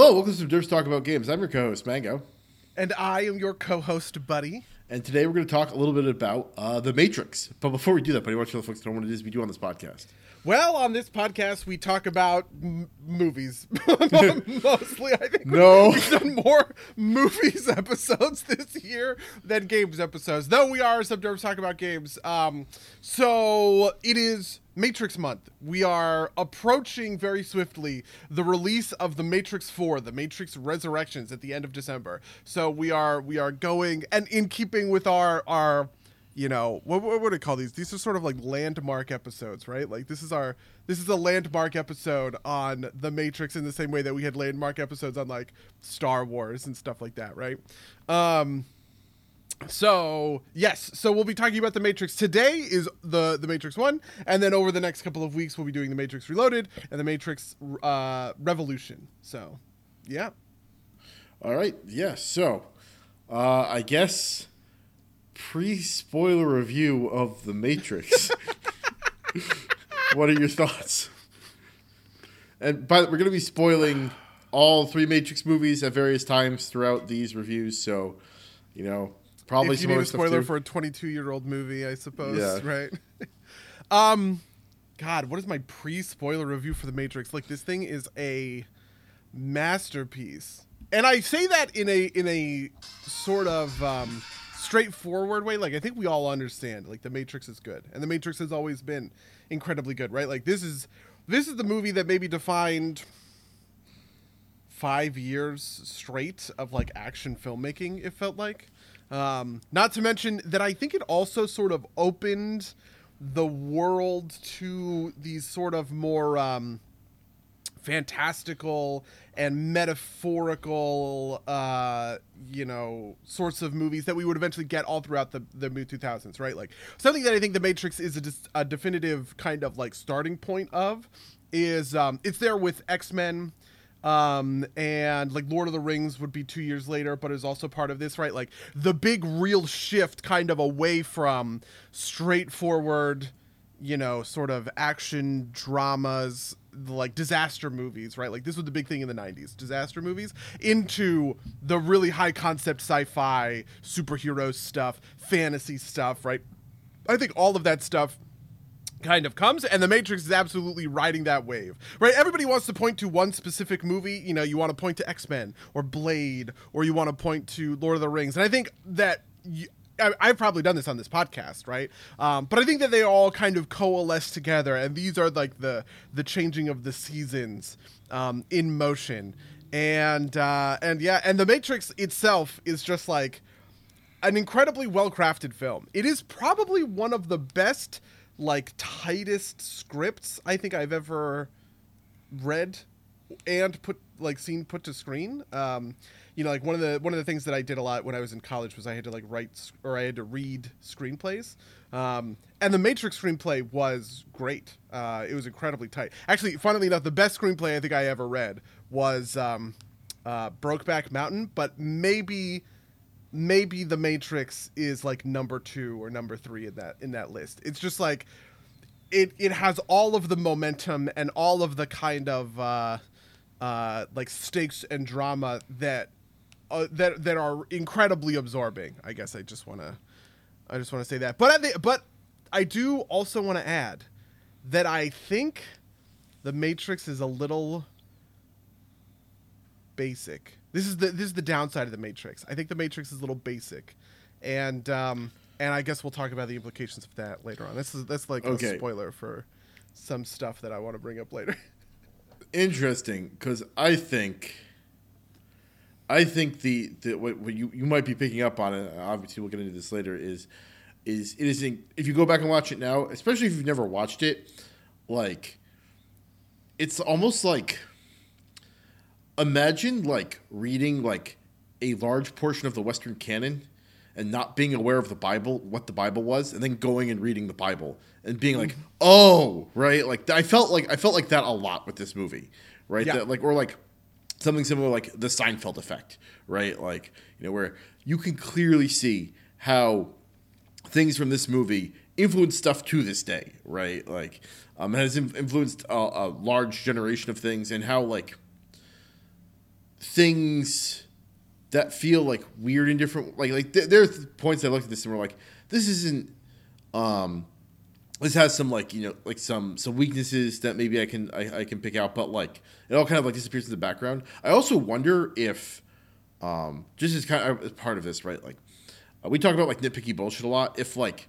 Hello, welcome to Derps Talk About Games. I'm your co-host Mango, And I am your co host, Buddy. and today we're going to talk a little bit about uh, the Matrix. But before we do that, buddy, why don't you tell the folks know what it is we do on this podcast? Well, on this podcast, we talk about m- movies. Mostly, I think. No. We've done more movies episodes this year than games episodes, though we are sometimes talking about games. Um, so it is Matrix month. We are approaching very swiftly the release of the Matrix 4, the Matrix Resurrections at the end of December. So we are we are going and in keeping with our our you know what, what would I call these? These are sort of like landmark episodes, right? Like this is our this is a landmark episode on the Matrix in the same way that we had landmark episodes on like Star Wars and stuff like that, right? Um, so yes, so we'll be talking about the Matrix today. Is the the Matrix one, and then over the next couple of weeks we'll be doing the Matrix Reloaded and the Matrix uh, Revolution. So, yeah. All right, yeah. So, uh, I guess pre-spoiler review of the Matrix. what are your thoughts? And by the, we're going to be spoiling all three Matrix movies at various times throughout these reviews. So, you know, probably if you some need a spoiler for a 22 year old movie, I suppose. Yeah. Right. um, God, what is my pre-spoiler review for the Matrix? Like this thing is a masterpiece, and I say that in a in a sort of um, straightforward way. Like I think we all understand. Like the Matrix is good, and the Matrix has always been incredibly good, right? Like this is this is the movie that maybe defined five years straight of like action filmmaking it felt like um, not to mention that i think it also sort of opened the world to these sort of more um, fantastical and metaphorical uh you know sorts of movies that we would eventually get all throughout the the mid 2000s right? Like something that i think the matrix is a, a definitive kind of like starting point of is um it's there with x-men um and like lord of the rings would be two years later but is also part of this right? Like the big real shift kind of away from straightforward you know, sort of action dramas, like disaster movies, right? Like this was the big thing in the 90s, disaster movies, into the really high concept sci fi, superhero stuff, fantasy stuff, right? I think all of that stuff kind of comes and the matrix is absolutely riding that wave right everybody wants to point to one specific movie you know you want to point to x-men or blade or you want to point to lord of the rings and i think that I, I've probably done this on this podcast, right? Um, but I think that they all kind of coalesce together, and these are like the the changing of the seasons um, in motion, and uh, and yeah, and the Matrix itself is just like an incredibly well crafted film. It is probably one of the best, like tightest scripts I think I've ever read and put like seen put to screen. Um, you know, like one of the one of the things that I did a lot when I was in college was I had to like write or I had to read screenplays. Um, and the Matrix screenplay was great. Uh, it was incredibly tight. Actually, funnily enough, the best screenplay I think I ever read was um, uh, Brokeback Mountain, but maybe maybe the Matrix is like number two or number three in that in that list. It's just like it it has all of the momentum and all of the kind of uh, uh, like stakes and drama that uh, that that are incredibly absorbing. I guess I just want to I just want to say that. But I but I do also want to add that I think the Matrix is a little basic. This is the this is the downside of the Matrix. I think the Matrix is a little basic, and um and I guess we'll talk about the implications of that later on. This is that's like Okay. a spoiler for some stuff that I want to bring up later. interesting because I think, I think the, the what, what you you might be picking up on it. Obviously, we'll get into this later. Is is it is in, if you go back and watch it now, especially if you've never watched it, like it's almost like imagine like reading like a large portion of the Western canon and not being aware of the Bible, what the Bible was, and then going and reading the Bible and being like, mm-hmm. "Oh, right." Like I felt like I felt like that a lot with this movie, right? Yeah. That, like or like something similar like the Seinfeld effect, right? Like you know where you can clearly see how things from this movie influence stuff to this day, right? Like, um, has influenced a, a large generation of things, and how like things that feel like weird and different. Like like th- there are points I looked at this and were like, this isn't. Um, this has some like you know like some some weaknesses that maybe I can I, I can pick out, but like it all kind of like disappears in the background. I also wonder if, um, just as kind of as part of this, right? Like uh, we talk about like nitpicky bullshit a lot. If like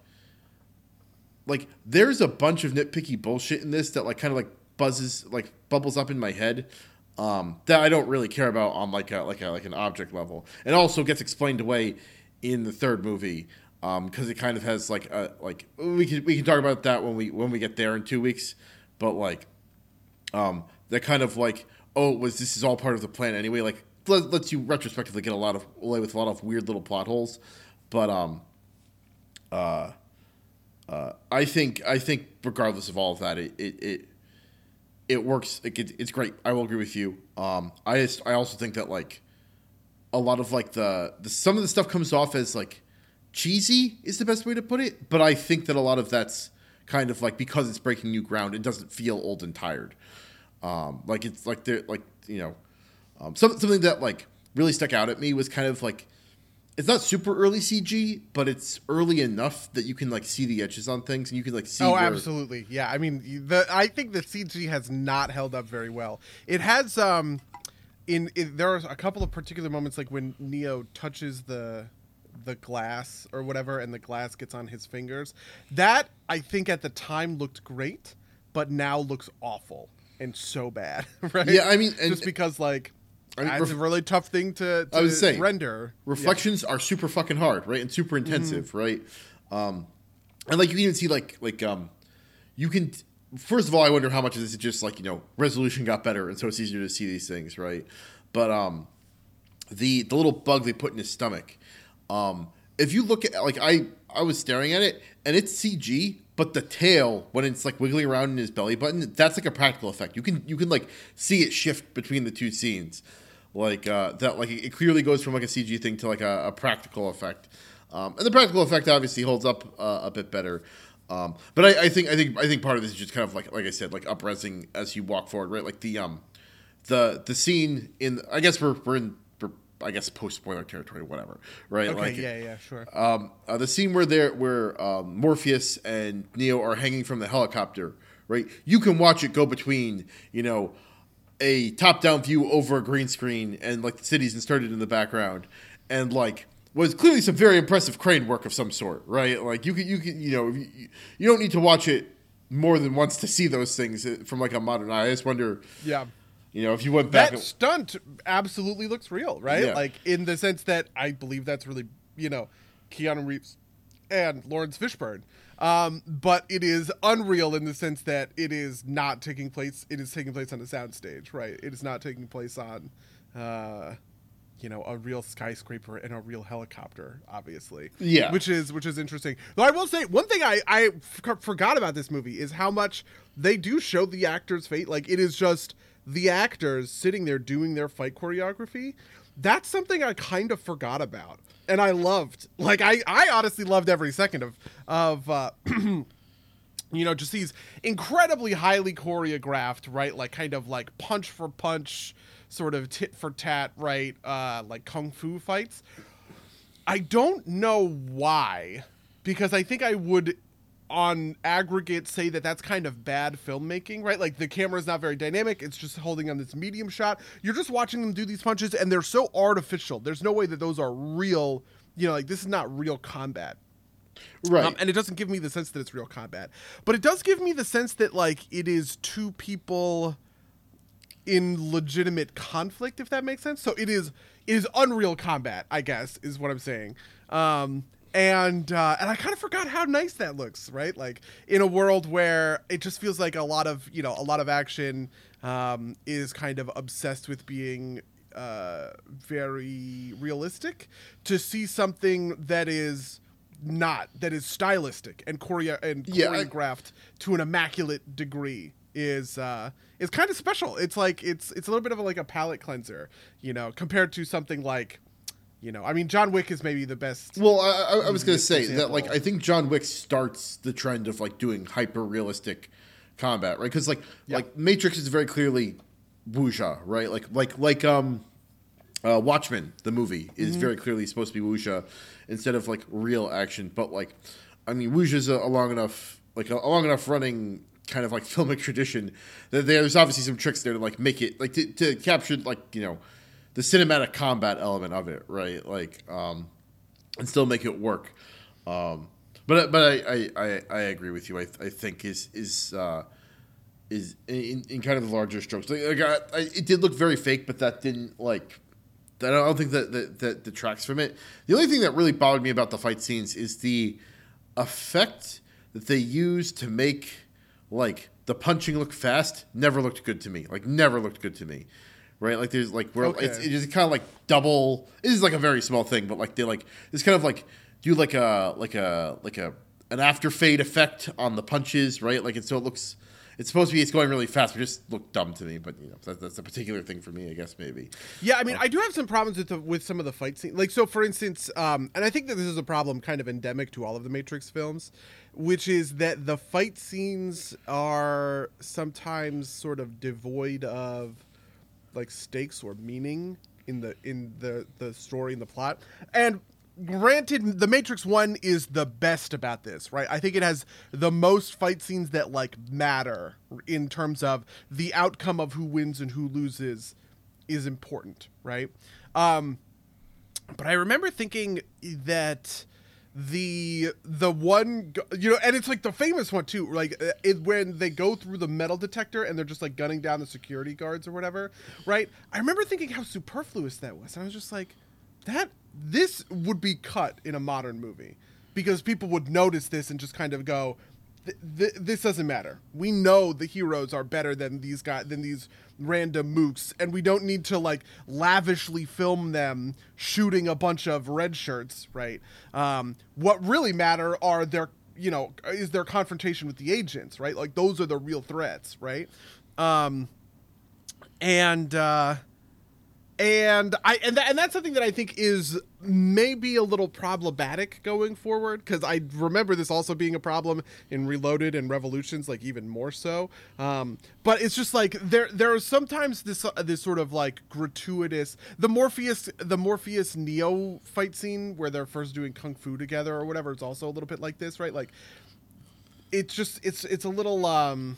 like there's a bunch of nitpicky bullshit in this that like kind of like buzzes like bubbles up in my head um, that I don't really care about on like a like a like an object level, and also gets explained away in the third movie because um, it kind of has like a like we can we can talk about that when we when we get there in two weeks, but like um, that kind of like oh was this is all part of the plan anyway like let, lets you retrospectively get a lot of away with a lot of weird little plot holes, but um uh uh I think I think regardless of all of that it it, it it works. It, it's great. I will agree with you. Um, I just, I also think that like a lot of like the, the some of the stuff comes off as like cheesy is the best way to put it. But I think that a lot of that's kind of like because it's breaking new ground. It doesn't feel old and tired. Um, like it's like they're like you know um, some, something that like really stuck out at me was kind of like it's not super early CG, but it's early enough that you can like see the edges on things and you can like see. Oh, where, absolutely. Yeah, I mean, the I think the CG has not held up very well. It has um in, in there are a couple of particular moments like when Neo touches the the glass or whatever and the glass gets on his fingers. That I think at the time looked great, but now looks awful and so bad, right? Yeah, I mean, and- just because like I mean, it's ref- a really tough thing to, to I was saying, render. reflections are super fucking hard, right? And super intensive, Mm-hmm. right? Um, and like you can even see like like um, you can first of all, I wonder how much of this is just like you know resolution got better, and so it's easier to see these things, right? But um, the the little bug they put in his stomach, um, if you look at like I I was staring at it and it's CG, but the tail when it's like wiggling around in his belly button, that's like a practical effect. You can you can like see it shift between the two scenes, like uh, that. Like it clearly goes from like a CG thing to like a, a practical effect, um, and the practical effect obviously holds up uh, a bit better. Um, but I, I think I think I think part of this is just kind of like like I said, like upresing as you walk forward, right? Like the um the the scene in I guess we're we're in I guess post spoiler territory, whatever, right? Okay, like, yeah, yeah, sure. um, uh, the scene where they're where um, Morpheus and Neo are hanging from the helicopter, right? You can watch it go between, you know, a top-down view over a green screen and like the cities inserted in the background, and like was clearly some very impressive crane work of some sort, right? Like you can you can you know you, you don't need to watch it more than once to see those things uh, from like a modern eye. I just wonder, yeah. You know, if you went back. that stunt absolutely looks real, right? Yeah. Like in the sense that I believe that's really, you know, Keanu Reeves and Laurence Fishburne. Um, but it is unreal in the sense that it is not taking place. It is taking place on a soundstage, right? It is not taking place on, uh, you know, a real skyscraper and a real helicopter, obviously. Yeah. which is which is interesting. Though I will say one thing I I f- forgot about this movie is how much they do show the actors' fate. Like it is just the actors sitting there doing their fight choreography. That's something I kind of forgot about, and I loved. Like I I honestly loved every second of of. Uh, you know, just these incredibly highly choreographed, right? Like kind of like punch for punch, sort of tit for tat, right? Uh, like kung fu fights. I don't know why, because I think I would, on aggregate, say that that's kind of bad filmmaking, right? Like the camera is not very dynamic; it's just holding on this medium shot. You're just watching them do these punches, and they're so artificial. There's no way that those are real. You know, like this is not real combat. right. Um, and it doesn't give me the sense that it's real combat, but it does give me the sense that like it is two people in legitimate conflict, if that makes sense. So it is it is unreal combat, I guess, is what I'm saying. Um, and uh, and I kind of forgot how nice that looks, right? Like in a world where it just feels like a lot of you know a lot of action um, is kind of obsessed with being uh, very realistic. To see something that is not that is stylistic and choreo and Yeah, I- choreographed to an immaculate degree is uh is kind of special. It's like it's it's a little bit of a, like a palate cleanser, you know, compared to something like you know, I mean John Wick is maybe the best Well, I, I, was going to say that, like, I think John Wick starts the trend of like doing hyper realistic combat, right? Because like, Yeah. like Matrix is very clearly wuxia, right? Like, like, like, um, uh, Watchmen, the movie, is Mm-hmm. very clearly supposed to be wuxia instead of like real action. But like, I mean, wuxia's a, a long enough, like a, a long enough running kind of like filmic tradition that there's obviously some tricks there to like make it like to, to capture like you know the cinematic combat element of it, right? Like, um, and still make it work. Um, but but I, I, I, I agree with you. I, I think is is uh, is in, in kind of the larger strokes. Like, like, I, I, it did look very fake, but that didn't like. I don't think that, that that detracts from it. The only thing that really bothered me about the fight scenes is the effect that they use to make like the punching look fast. Never looked good to me. Like never looked good to me. Right, like there's like where Okay. it's, it's just kind of like double. This is like a very small thing, but like they like it's kind of like do like a like a like a an after fade effect on the punches, right? Like it so it looks. It's supposed to be it's going really fast, but just looked dumb to me. But you know that, that's a particular thing for me, I guess maybe. Yeah, I mean, I do have some problems with the, with some of the fight scenes. Like, so for instance, um, and I think that this is a problem kind of endemic to all of the Matrix films, which is that the fight scenes are sometimes sort of devoid of like stakes or meaning in the in the the story and the plot. And granted, the Matrix One is the best about this, right? I think it has the most fight scenes that like matter in terms of the outcome of who wins and who loses is important, right? Um, but I remember thinking that the the one you know and it's like the famous one too like uh, it, when they go through the metal detector and they're just like gunning down the security guards or whatever right? I remember thinking how superfluous that was. And i was just like that this would be cut in a modern movie because people would notice this and just kind of go th- th- this doesn't matter. We know the heroes are better than these guys than these random mooks, and we don't need to like lavishly film them shooting a bunch of red shirts, right? Um, what really matter are their you know is their confrontation with the agents, right? Like those are the real threats, right? Um, and uh, and I and, that, and that's something that I think is maybe a little problematic going forward because I remember this also being a problem in Reloaded and Revolutions, like even more so. Um, but it's just like there there is sometimes this uh, this sort of like gratuitous the Morpheus the Morpheus Neo fight scene where they're first doing kung fu together or whatever. It's also a little bit like this, right? Like it's just it's it's a little um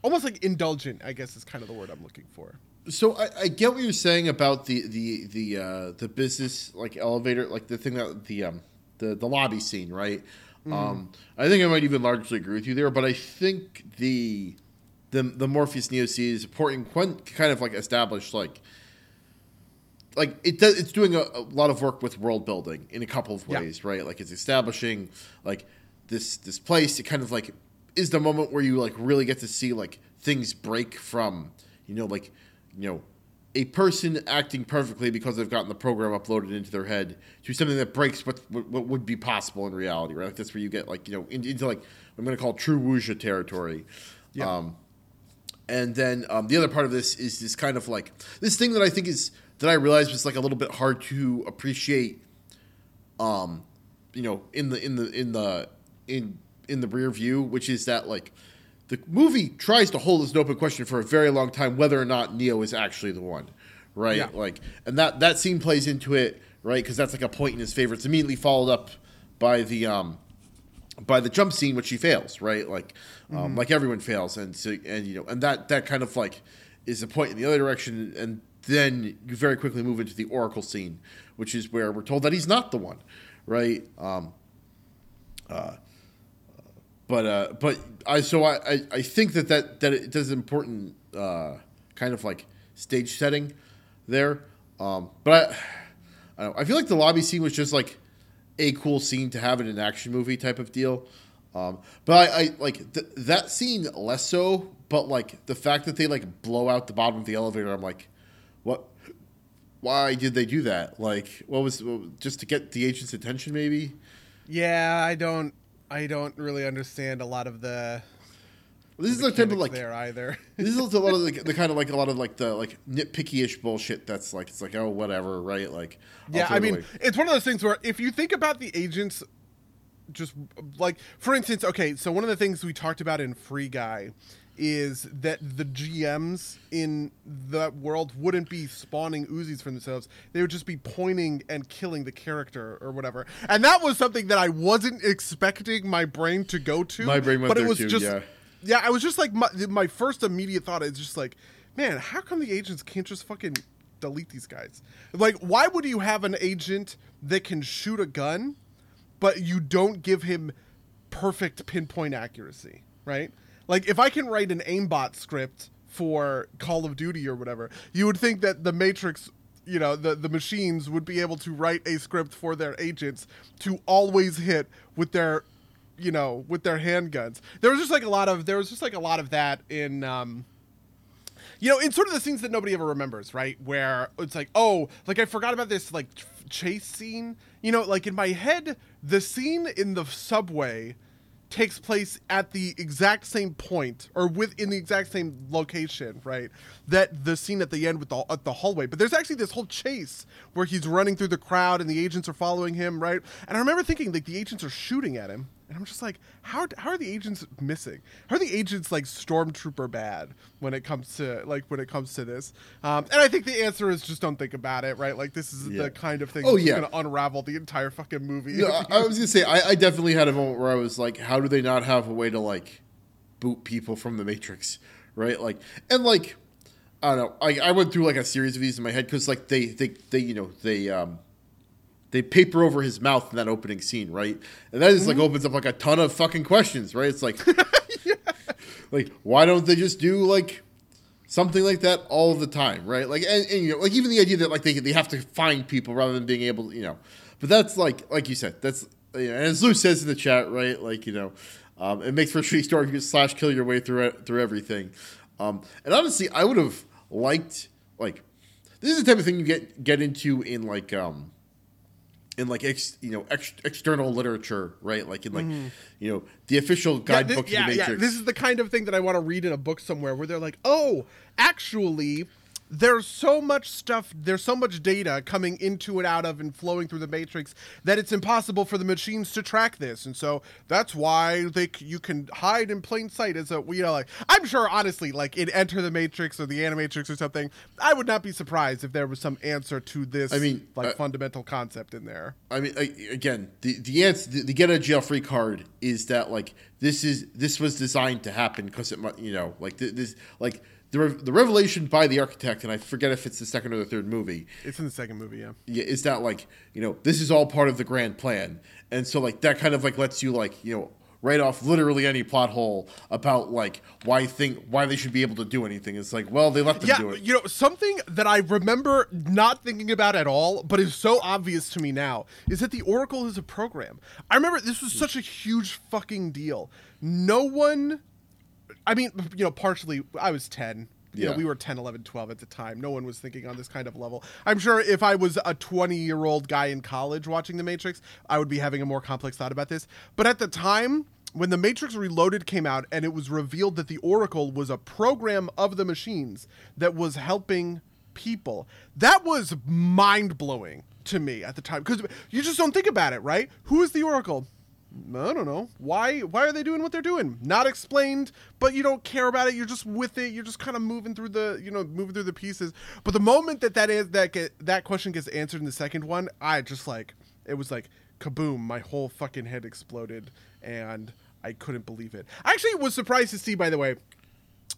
almost like indulgent. I guess is kind of the word I'm looking for. So I, I get what you're saying about the the the uh, the business like elevator, like the thing that the um the the lobby scene, right? Um, I think I might even largely agree with you there, but I think the the the Morpheus Neo scene is important, kind of like established like like it does it's doing a, a lot of work with world building in a couple of Yeah. ways right like it's establishing like this this place it kind of like is the moment where you like really get to see like things break from you know like you know a person acting perfectly because they've gotten the program uploaded into their head to something that breaks what what, what would be possible in reality right like that's where you get like you know in, into like i'm going to call true wuxia territory Yeah. um and then um, the other part of this is this kind of like this thing that I think is that I realized was like a little bit hard to appreciate. Um, you know, in the in the in the in in the rear view, which is that like the movie tries to hold as an open question for a very long time whether or not Neo is actually the one, right? Yeah. Like, and that that scene plays into it, right? Because that's like a point in his favor. It's immediately followed up by the um by the jump scene, which he fails, right? Like, um, like everyone fails, and so, and you know, and that that kind of like is a point in the other direction, and then you very quickly move into the Oracle scene, which is where we're told that he's not the one, right? Um, uh, but uh, but I so I, I, I think that that that it does important uh, kind of like stage setting there, um, but I, I, know, I feel like the lobby scene was just like a cool scene to have in an action movie type of deal. Um, but I, I like th- that scene less so. But like the fact that they like blow out the bottom of the elevator, I'm like, what? Why did they do that? Like, what was just to get the agent's attention? Maybe. Yeah, I don't I don't really understand a lot of the This is the type of like there either. this is a lot of like, the kind of like a lot of like the like nitpicky-ish bullshit that's like it's like oh whatever right like I'll yeah, I mean, away. it's one of those things where if you think about the agents just like for instance, okay, so one of the things we talked about in Free Guy is that the GMs in that world wouldn't be spawning Uzis for themselves. They would just be pointing and killing the character or whatever. And that was something that I wasn't expecting my brain to go to. My brain went but it there was too, just yeah. yeah, I was just like my, my first immediate thought is just like, man, how come the agents can't just fucking delete these guys? Like, why would you have an agent that can shoot a gun, but you don't give him perfect pinpoint accuracy, right? Like, if I can write an aimbot script for Call of Duty or whatever, you would think that the Matrix. You know the the machines would be able to write a script for their agents to always hit with their you know, with their handguns. There was just like a lot of there was just like a lot of that in um you know, in sort of the scenes that nobody ever remembers, right? Where it's like, oh, like I forgot about this like ch- chase scene. You know, like in my head, the scene in the subway takes place at the exact same point or within the exact same location, right? That the scene at the end with the at the hallway. But there's actually this whole chase where he's running through the crowd and the agents are following him, right? And I remember thinking like the agents are shooting at him, and I'm just like, how how are the agents missing? How are the agents like stormtrooper bad when it comes to like when it comes to this? Um, and I think the answer is just don't think about it, right? Like this is Yeah. the kind of thing Oh, that's yeah. going to unravel the entire fucking movie. No, I, I was gonna say I, I definitely had a moment where I was like, how do they not have a way to like boot people from the Matrix, right? Like, and like, I don't know. I, I went through like a series of these in my head because like they they they you know they um they paper over his mouth in that opening scene, right? And that just like opens up like a ton of fucking questions, right? It's like, like why don't they just do like something like that all the time, right? Like, and, and you know, like even the idea that like they they have to find people rather than being able, to, you know, but that's like like you said, that's you know, and as Lou says in the chat, right? Like you know, um, it makes for a shitty story if you slash kill your way through it, through everything. Um, and honestly, I would have liked like this is the type of thing you get get into in like um in like ex, you know ex, external literature, right? Like in like mm-hmm. you know the official. Yeah, guidebook yeah, to the yeah. This is the kind of thing that I want to read in a book somewhere where they're like, oh, actually, there's so much stuff, there's so much data coming into and out of and flowing through the matrix that it's impossible for the machines to track this, and so that's why they you can hide in plain sight as a you know like I'm sure honestly like in Enter the Matrix or the Animatrix or something, I would not be surprised if there was some answer to this. I mean, like uh, fundamental concept in there. I mean, I, again, the the answer, the, the get a jail free card is that like this is this was designed to happen because it, you know, like th- this, like the re- the revelation by the architect, and I forget if it's the second or the third movie, It's in the second movie, yeah. yeah, is that like you know this is all part of the grand plan, and so like that kind of like lets you like you know write off literally any plot hole about like why think why they should be able to do anything. It's like well they let them yeah, do it. you know something that I remember not thinking about at all, but is so obvious to me now is that the Oracle is a program. I remember this was hmm. such a huge fucking deal. No one, I mean, you know, partially I was ten. You know, Yeah. we were 10, 11, 12 at the time. No one was thinking on this kind of level. I'm sure if I was a 20 year old guy in college watching The Matrix, I would be having a more complex thought about this. But at the time, when The Matrix Reloaded came out and it was revealed that the Oracle was a program of the machines that was helping people, that was mind blowing to me at the time. Because you just don't think about it, right? Who is the Oracle? I don't know. Why why are they doing what they're doing? Not explained, but you don't care about it. You're just with it. You're just kind of moving through the, you know, moving through the pieces. But the moment that that is that get, that question gets answered in the second one, I just like it was like kaboom, my whole fucking head exploded and I couldn't believe it. I actually was surprised to see by the way,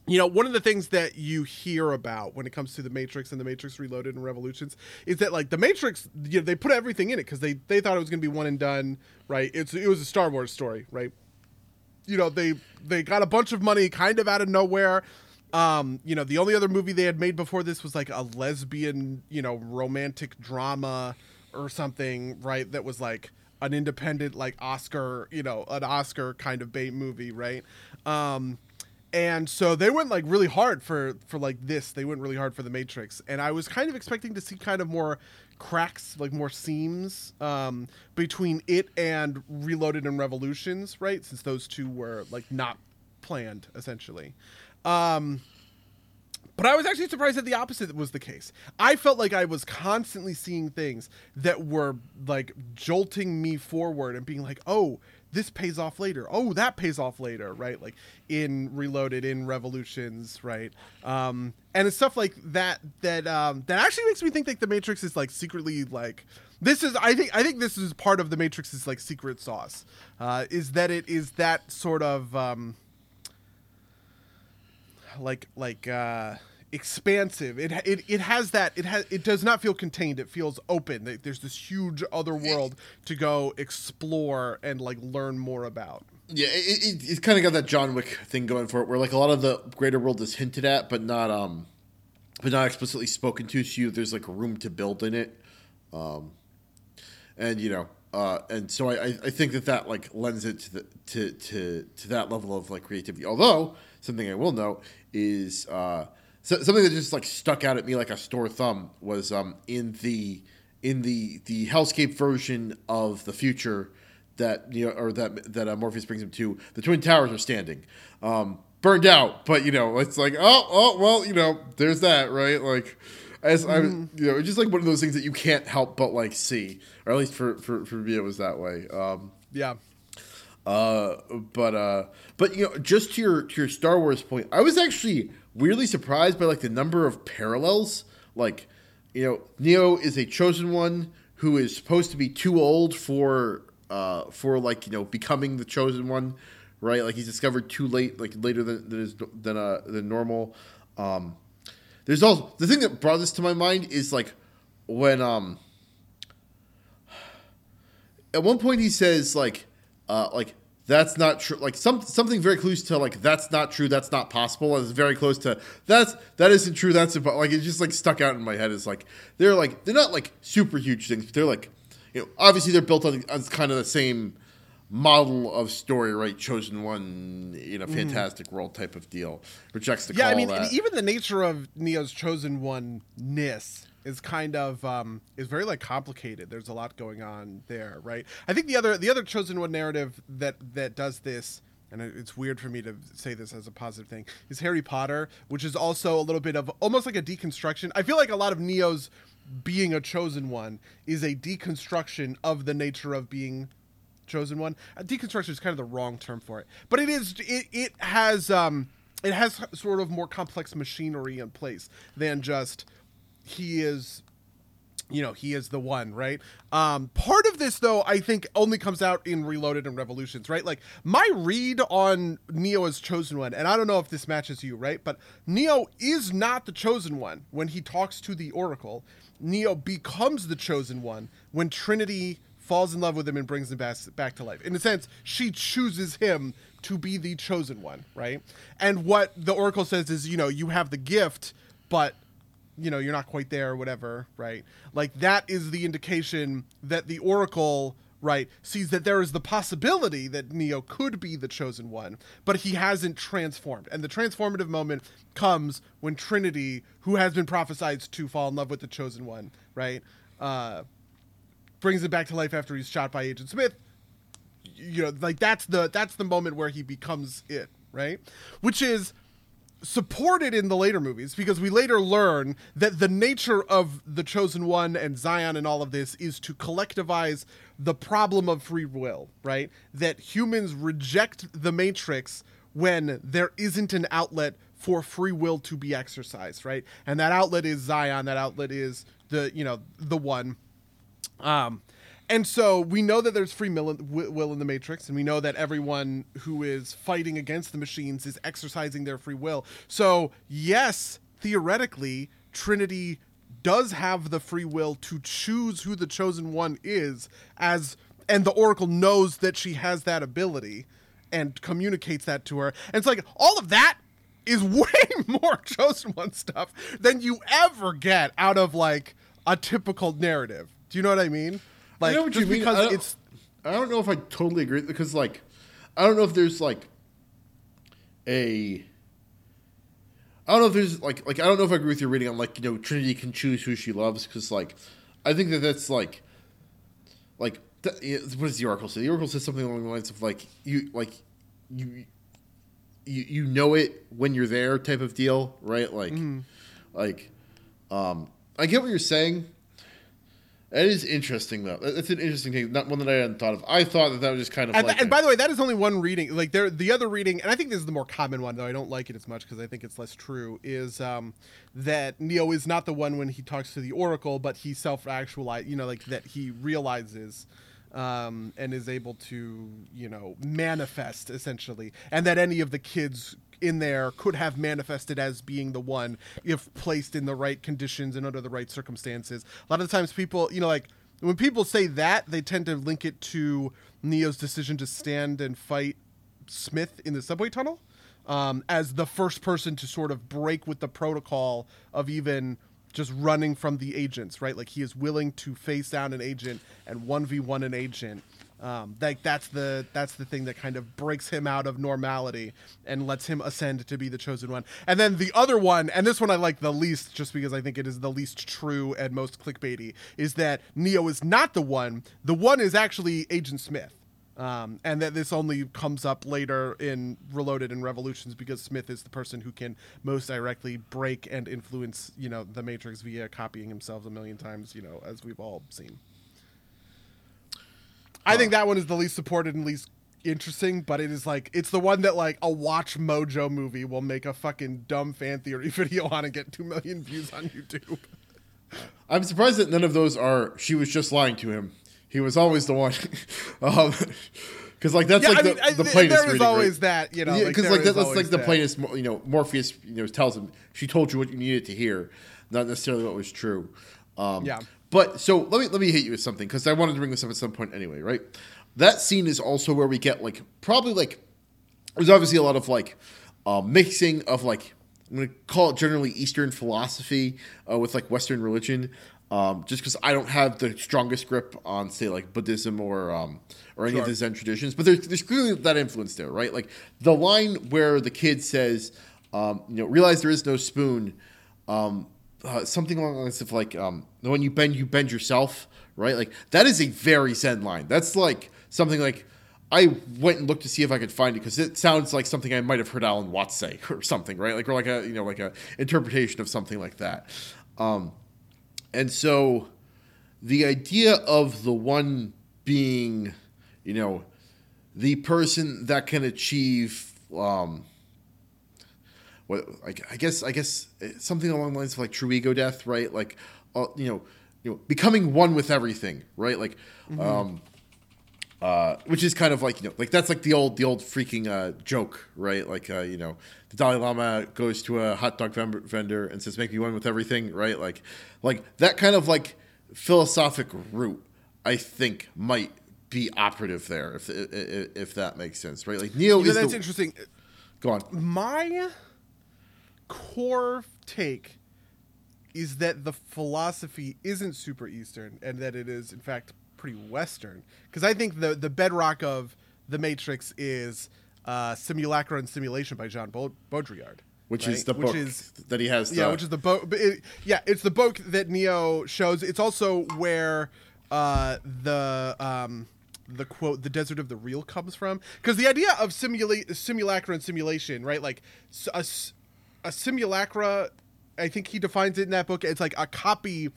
you know, one of the things that you hear about when it comes to the Matrix and the Matrix Reloaded and Revolutions is that like the Matrix, you know, they put everything in it because they they thought it was going to be one and done, right? It's it was a Star Wars story, right? You know, they they got a bunch of money kind of out of nowhere. Um, you know, the only other movie they had made before this was like a lesbian, you know, romantic drama or something, right? That was like an independent like Oscar, you know, an Oscar kind of bait movie, right? Um and so they went like really hard for for like this. They went really hard for the matrix. And i was kind of expecting to see kind of more cracks like more seams um between it and reloaded and revolutions right? Since those two were like not planned essentially. Um but I was actually surprised that the opposite was the case. I felt like I was constantly seeing things that were like jolting me forward and being like, "Oh, this pays off later. Oh, that pays off later, right? Like in Reloaded, in Revolutions, right? Um, and it's stuff like that that um, that actually makes me think that the Matrix is like secretly like this is I think I think this is part of the Matrix's like secret sauce, uh, is that it is that sort of um, like like uh, expansive. It, it it has that. It has. It does not feel contained. It feels open. There's this huge other world to go explore and like learn more about. Yeah, it, it, it's kind of got that John Wick thing going for it, where like a lot of the greater world is hinted at, but not um, but not explicitly spoken to. So you, there's like room to build in it, um, and you know, uh, and so I, I think that that like lends it to the to to to that level of like creativity. Although something I will note is uh, so, something that just like stuck out at me like a store thumb was um in the in the the Hellscape version of the future that you know or that that uh, Morpheus brings him to the twin towers are standing. Um burned out but you know it's like oh oh well you know there's that right? Like as I you know it's just like one of those things that you can't help but like see or at least for for, for me it was that way. Um Yeah. uh, but uh, but you know, just to your to your Star Wars point, I was actually weirdly surprised by like the number of parallels. Like, you know, Neo is a chosen one who is supposed to be too old for uh for like you know becoming the chosen one, right? Like he's discovered too late, like later than than than uh than normal. Um, there's also the thing that brought this to my mind is like when um at one point he says like uh like that's not true like some something very close to like that's not true that's not possible and it's very close to that's that isn't true that's impo-. like it just like stuck out in my head it's like they're like they're not like super huge things but they're like you know obviously they're built on, on kind of the same model of story right chosen one in a fantastic world type of deal rejects the Mm-hmm. Yeah, I mean, even the nature of Neo's chosen one ness is kind of um, is very like complicated. There's a lot going on there, right? I think the other the other chosen one narrative that that does this. And it's weird for me to say this as a positive thing. Is Harry Potter, which is also a little bit of almost like a deconstruction. I feel like a lot of Neo's being a chosen one is a deconstruction of the nature of being chosen one. Uh, deconstruction is kind of the wrong term for it, but it is. It it has um it has sort of more complex machinery in place than just he is you know he is the one right? Um part of this though i think only comes out in reloaded and revolutions right? Like my read on neo as chosen one and i don't know if this matches you right? But neo is not the chosen one when he talks to the oracle. Neo becomes the chosen one when trinity falls in love with him and brings him back, back to life. In a sense she chooses him to be the chosen one right? And what the oracle says is you know you have the gift but you know you're not quite there or whatever right? Like that is the indication that the oracle right sees that there is the possibility that neo could be the chosen one but he hasn't transformed. And the transformative moment comes when trinity who has been prophesied to fall in love with the chosen one right uh brings him back to life after he's shot by agent smith. You know like that's the that's the moment where he becomes it right? Which is supported in the later movies because we later learn that the nature of the chosen one and zion and all of this is to collectivize the problem of free will right? That humans reject the matrix when there isn't an outlet for free will to be exercised right? And that outlet is zion that outlet is the you know the one. Um, and so we know that there's free will in, the Matrix, and we know that everyone who is fighting against the machines is exercising their free will. So, yes, theoretically, Trinity does have the free will to choose who the chosen one is, as and the Oracle knows that she has that ability and communicates that to her. And it's like all of that is way more chosen one stuff than you ever get out of like a typical narrative. Do you know what I mean? Like I know what you mean. because I don't- it's I don't know if I totally agree because like I don't know if there's like a I don't know if there's like like I don't know if I agree with your reading on like you know Trinity can choose who she loves because like I think that that's like like th- what does the oracle say? The oracle says something along the lines of like you like you you you know it when you're there type of deal, right? Like like um I get what you're saying. That is interesting, though. That's an interesting thing. Not one that I hadn't thought of. I thought that that was just kind of And, like. and by the way, that is only one reading. Like there, the other reading, and I think this is the more common one, though I don't like it as much because I think it's less true. Is um, that Neo is not the one when he talks to the Oracle, but he self-actualize. You know, like that he realizes. Um, and is able to, you know, manifest essentially, and that any of the kids in there could have manifested as being the one if placed in the right conditions and under the right circumstances. A lot of times, people, you know, like when people say that, they tend to link it to Neo's decision to stand and fight Smith in the subway tunnel um, as the first person to sort of break with the protocol of even just running from the agents, right? Like he is willing to face down an agent and one v one an agent. Um, like that's the that's the thing that kind of breaks him out of normality and lets him ascend to be the chosen one. And then the other one, and this one I like the least, just because I think it is the least true and most clickbaity, is that Neo is not the one. The one is actually Agent Smith um, and that this only comes up later in Reloaded and Revolutions because Smith is the person who can most directly break and influence, you know, the Matrix via copying himself a million times, you know, as we've all seen. I think that one is the least supported and least interesting, but it is like it's the one that like a Watch Mojo movie will make a fucking dumb fan theory video on and get two million views on YouTube. I'm surprised that none of those are. She was just lying to him. He was always the one. Because like that's yeah, like I the, mean, I- the th- plainest there is reading, always right? that, you know, Yeah, like, because like, that, that's like the that. plainest. You know, Morpheus you know tells him she told you what you needed to hear, not necessarily what was true. Um, Yeah. But so let me let me hit you with something because I wanted to bring this up at some point anyway, right? That scene is also where we get like probably like there's obviously a lot of like uh, mixing of like I'm gonna call it generally Eastern philosophy uh, with like Western religion. Um, just because I don't have the strongest grip on say like Buddhism or um, or any of Sure. the Zen traditions, but there's there's clearly that influence there, right? Like the line where the kid says, um, you know, realize there is no spoon. Um, uh, something along the lines of like um, when you bend, you bend yourself, right? Like that is a very Zen line. That's like something like I went and looked to see if I could find it because it sounds like something I might have heard Alan Watts say or something, right? Like or like a you know like a interpretation of something like that. Um, and so the idea of the one being, you know, the person that can achieve um, what I, I guess I guess something along the lines of like true ego death, right? Like, uh, you know, you know, becoming one with everything, right? Like, um, uh, which is kind of like you know, like that's like the old the old freaking uh, joke, right? Like, uh, you know, the Dalai Lama goes to a hot dog vendor and says, "Make me one with everything," right? Like, like that kind of like philosophic root, I think might be operative there, if if, if that makes sense, right? Like Neo You know, is that's the, interesting. go on. my core take is that the philosophy isn't super eastern and that it is in fact pretty western because i think the the bedrock of the matrix is uh, simulacra and simulation by jean baudrillard which right? is the book that he has. yeah, which is the book. It, yeah, it's the book that Neo shows. It's also where uh, the um, the quote "the desert of the real" comes from. Because the idea of simulate simulacra and simulation, right? Like a, a simulacra, I think he defines it in that book. It's like a copy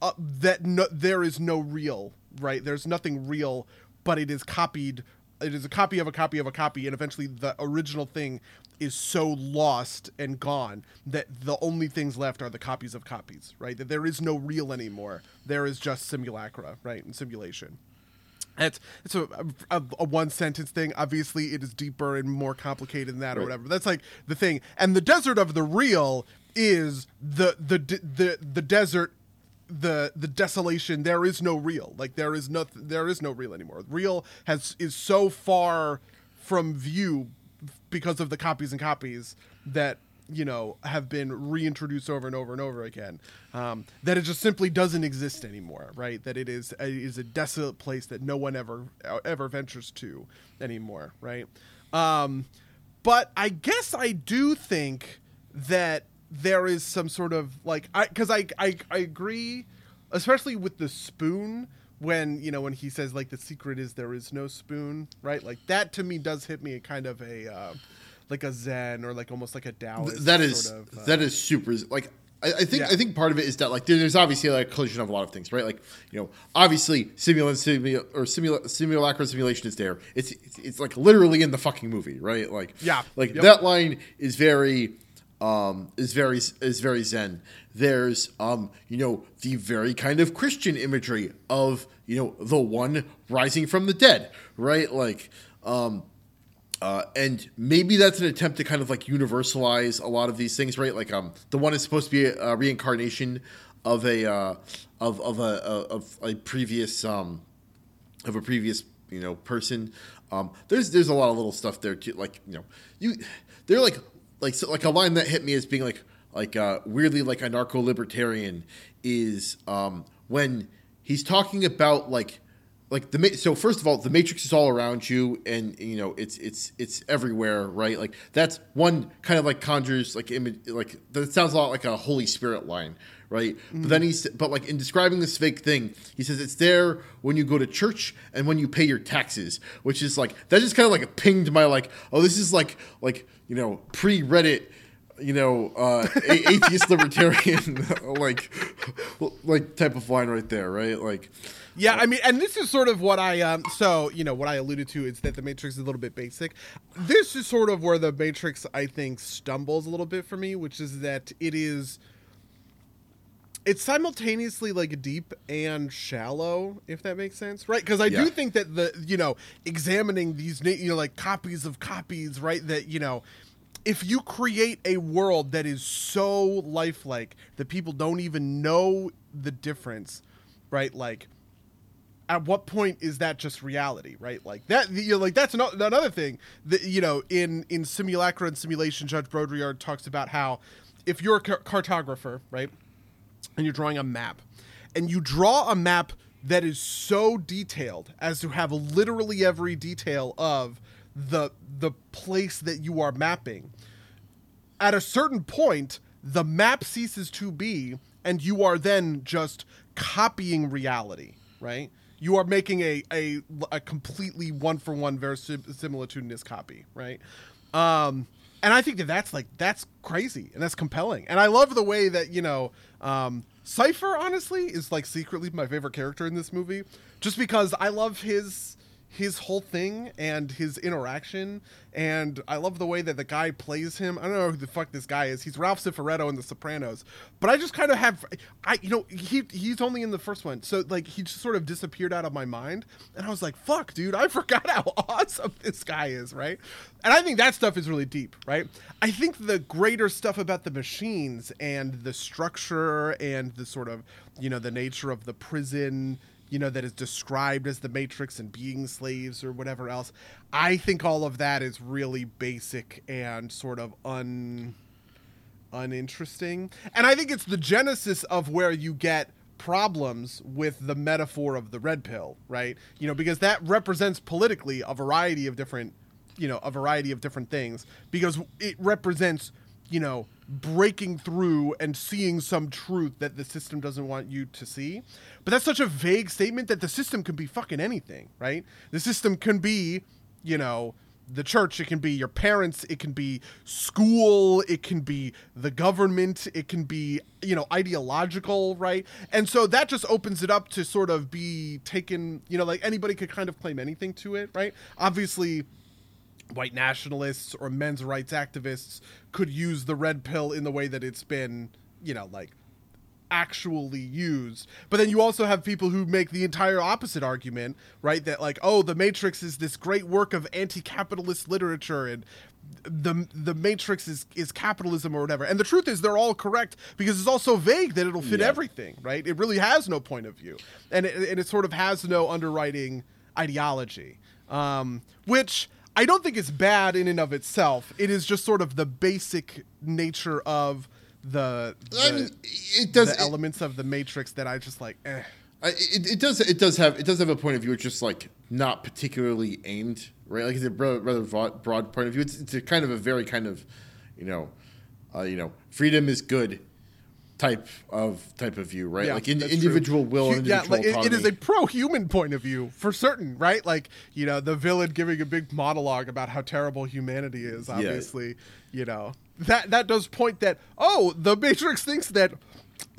uh, that no, there is no real, right? There's nothing real, but it is copied. It is a copy of a copy of a copy, and eventually the original thing is so lost and gone that the only things left are the copies of copies, right? That there is no real anymore. There is just simulacra, right? And simulation. It's it's a, a, a one sentence thing. Obviously, it is deeper and more complicated than that, or Right. whatever. That's like the thing. And the desert of the real is the the the the desert, the the desolation. There is no real. Like there is no there is no real anymore. Real has is so far from view because of the copies and copies that you know have been reintroduced over and over and over again um, that it just simply doesn't exist anymore right? That it is a desolate place that no one ever ever ventures to anymore right? Um, but i guess i do think that there is some sort of like i because I, I i agree especially with the spoon when you know when he says like the secret is there is no spoon right? Like that to me does hit me a kind of a uh, like a zen or like almost like a Taoist that is sort of, uh, that is super like I, I think Yeah. I think part of it is that like there's obviously like a collision of a lot of things, right? Like you know, obviously simulant simula- or simula- simulacra simulation is there. It's, it's it's like literally in the fucking movie, right? Like Yeah. like Yep. that line is very um is very is very zen. There's um you know the very kind of Christian imagery of you know the one rising from the dead, right? Like um uh, and maybe that's an attempt to kind of like universalize a lot of these things, right? Like um, the one is supposed to be a, a reincarnation of a uh, of of a of a previous um, of a previous you know person. Um, there's there's a lot of little stuff there too. Like you know you they're like like so, like a line that hit me as being like like uh, weirdly like a narco libertarian is um, when he's talking about like like the so first of all the matrix is all around you and you know it's it's it's everywhere right like that's one kind of like conjures like image like that sounds a lot like a holy spirit line right but then he's but like in describing this fake thing he says it's there when you go to church and when you pay your taxes which is like that just kind of like pinged my like oh this is like like you know pre reddit you know, uh, atheist libertarian, like, like type of line right there, right? Like, Yeah, I mean, and this is sort of what I um. So you know what I alluded to is that the Matrix is a little bit basic. This is sort of where the Matrix I think stumbles a little bit for me, which is that it is. It's simultaneously like deep and shallow, if that makes sense, right? Because I Yeah. do think that the you know examining these you know like copies of copies, right? That you know if you create a world that is so lifelike that people don't even know the difference, right? Like, at what point is that just reality, right? Like that, you know, like that's ano- another thing that you know in in simulacra and simulation. Jean Baudrillard talks about how if you're a cartographer, right, and you're drawing a map, and you draw a map that is so detailed as to have literally every detail of the the place that you are mapping at a certain point the map ceases to be and you are then just copying reality right you are making a a, a completely one for one verisimilitudinous copy right? Um and i think that that's like that's crazy and that's compelling. And i love the way that you know um cypher honestly is like secretly my favorite character in this movie just because i love his his whole thing and his interaction and I love the way that the guy plays him. I don't know who the fuck this guy is. He's Ralph Cifaretto in The Sopranos, but I just kind of have I you know he he's only in the first one, so like he just sort of disappeared out of my mind, and I was like, fuck, dude, I forgot how awesome this guy is, right? And I think that stuff is really deep, right? I think the greater stuff about the machines and the structure and the sort of you know the nature of the prison you know, that is described as the Matrix and being slaves or whatever else. I think all of that is really basic and sort of un uninteresting. And I think it's the genesis of where you get problems with the metaphor of the red pill, right? You know, because that represents politically a variety of different, you know, a variety of different things because it represents, you know, breaking through and seeing some truth that the system doesn't want you to see. But that's such a vague statement that the system can be fucking anything, right? The system can be, you know, the church, it can be your parents, it can be school, it can be the government, it can be, you know, ideological, right? And so that just opens it up to sort of be taken, you know, like anybody could kind of claim anything to it, right? Obviously, white nationalists or men's rights activists could use the red pill in the way that it's been, you know, like actually used. But then you also have people who make the entire opposite argument, right? That like, oh, the Matrix is this great work of anti-capitalist literature and the the Matrix is is capitalism or whatever. And the truth is they're all correct because it's all so vague that it'll fit Yeah. everything, right? It really has no point of view. And it, and it sort of has no underwriting ideology. Um, which I don't think it's bad in and of itself. It is just sort of the basic nature of the, the, I mean, it does. the it- elements of the Matrix that I just like. Eh. It, it does it does have it does have a point of view. It's just like not particularly aimed, right? Like it's a rather, broad point of view. It's, it's a kind of a very kind of, you know, uh, you know, freedom is good, type of type of view, right? Yeah, like in, individual true. will, yeah, individual like, it- it is a pro-human point of view for certain, right? Like you know, the villain giving a big monologue about how terrible humanity is. Obviously, you know that that does point that oh, the Matrix thinks that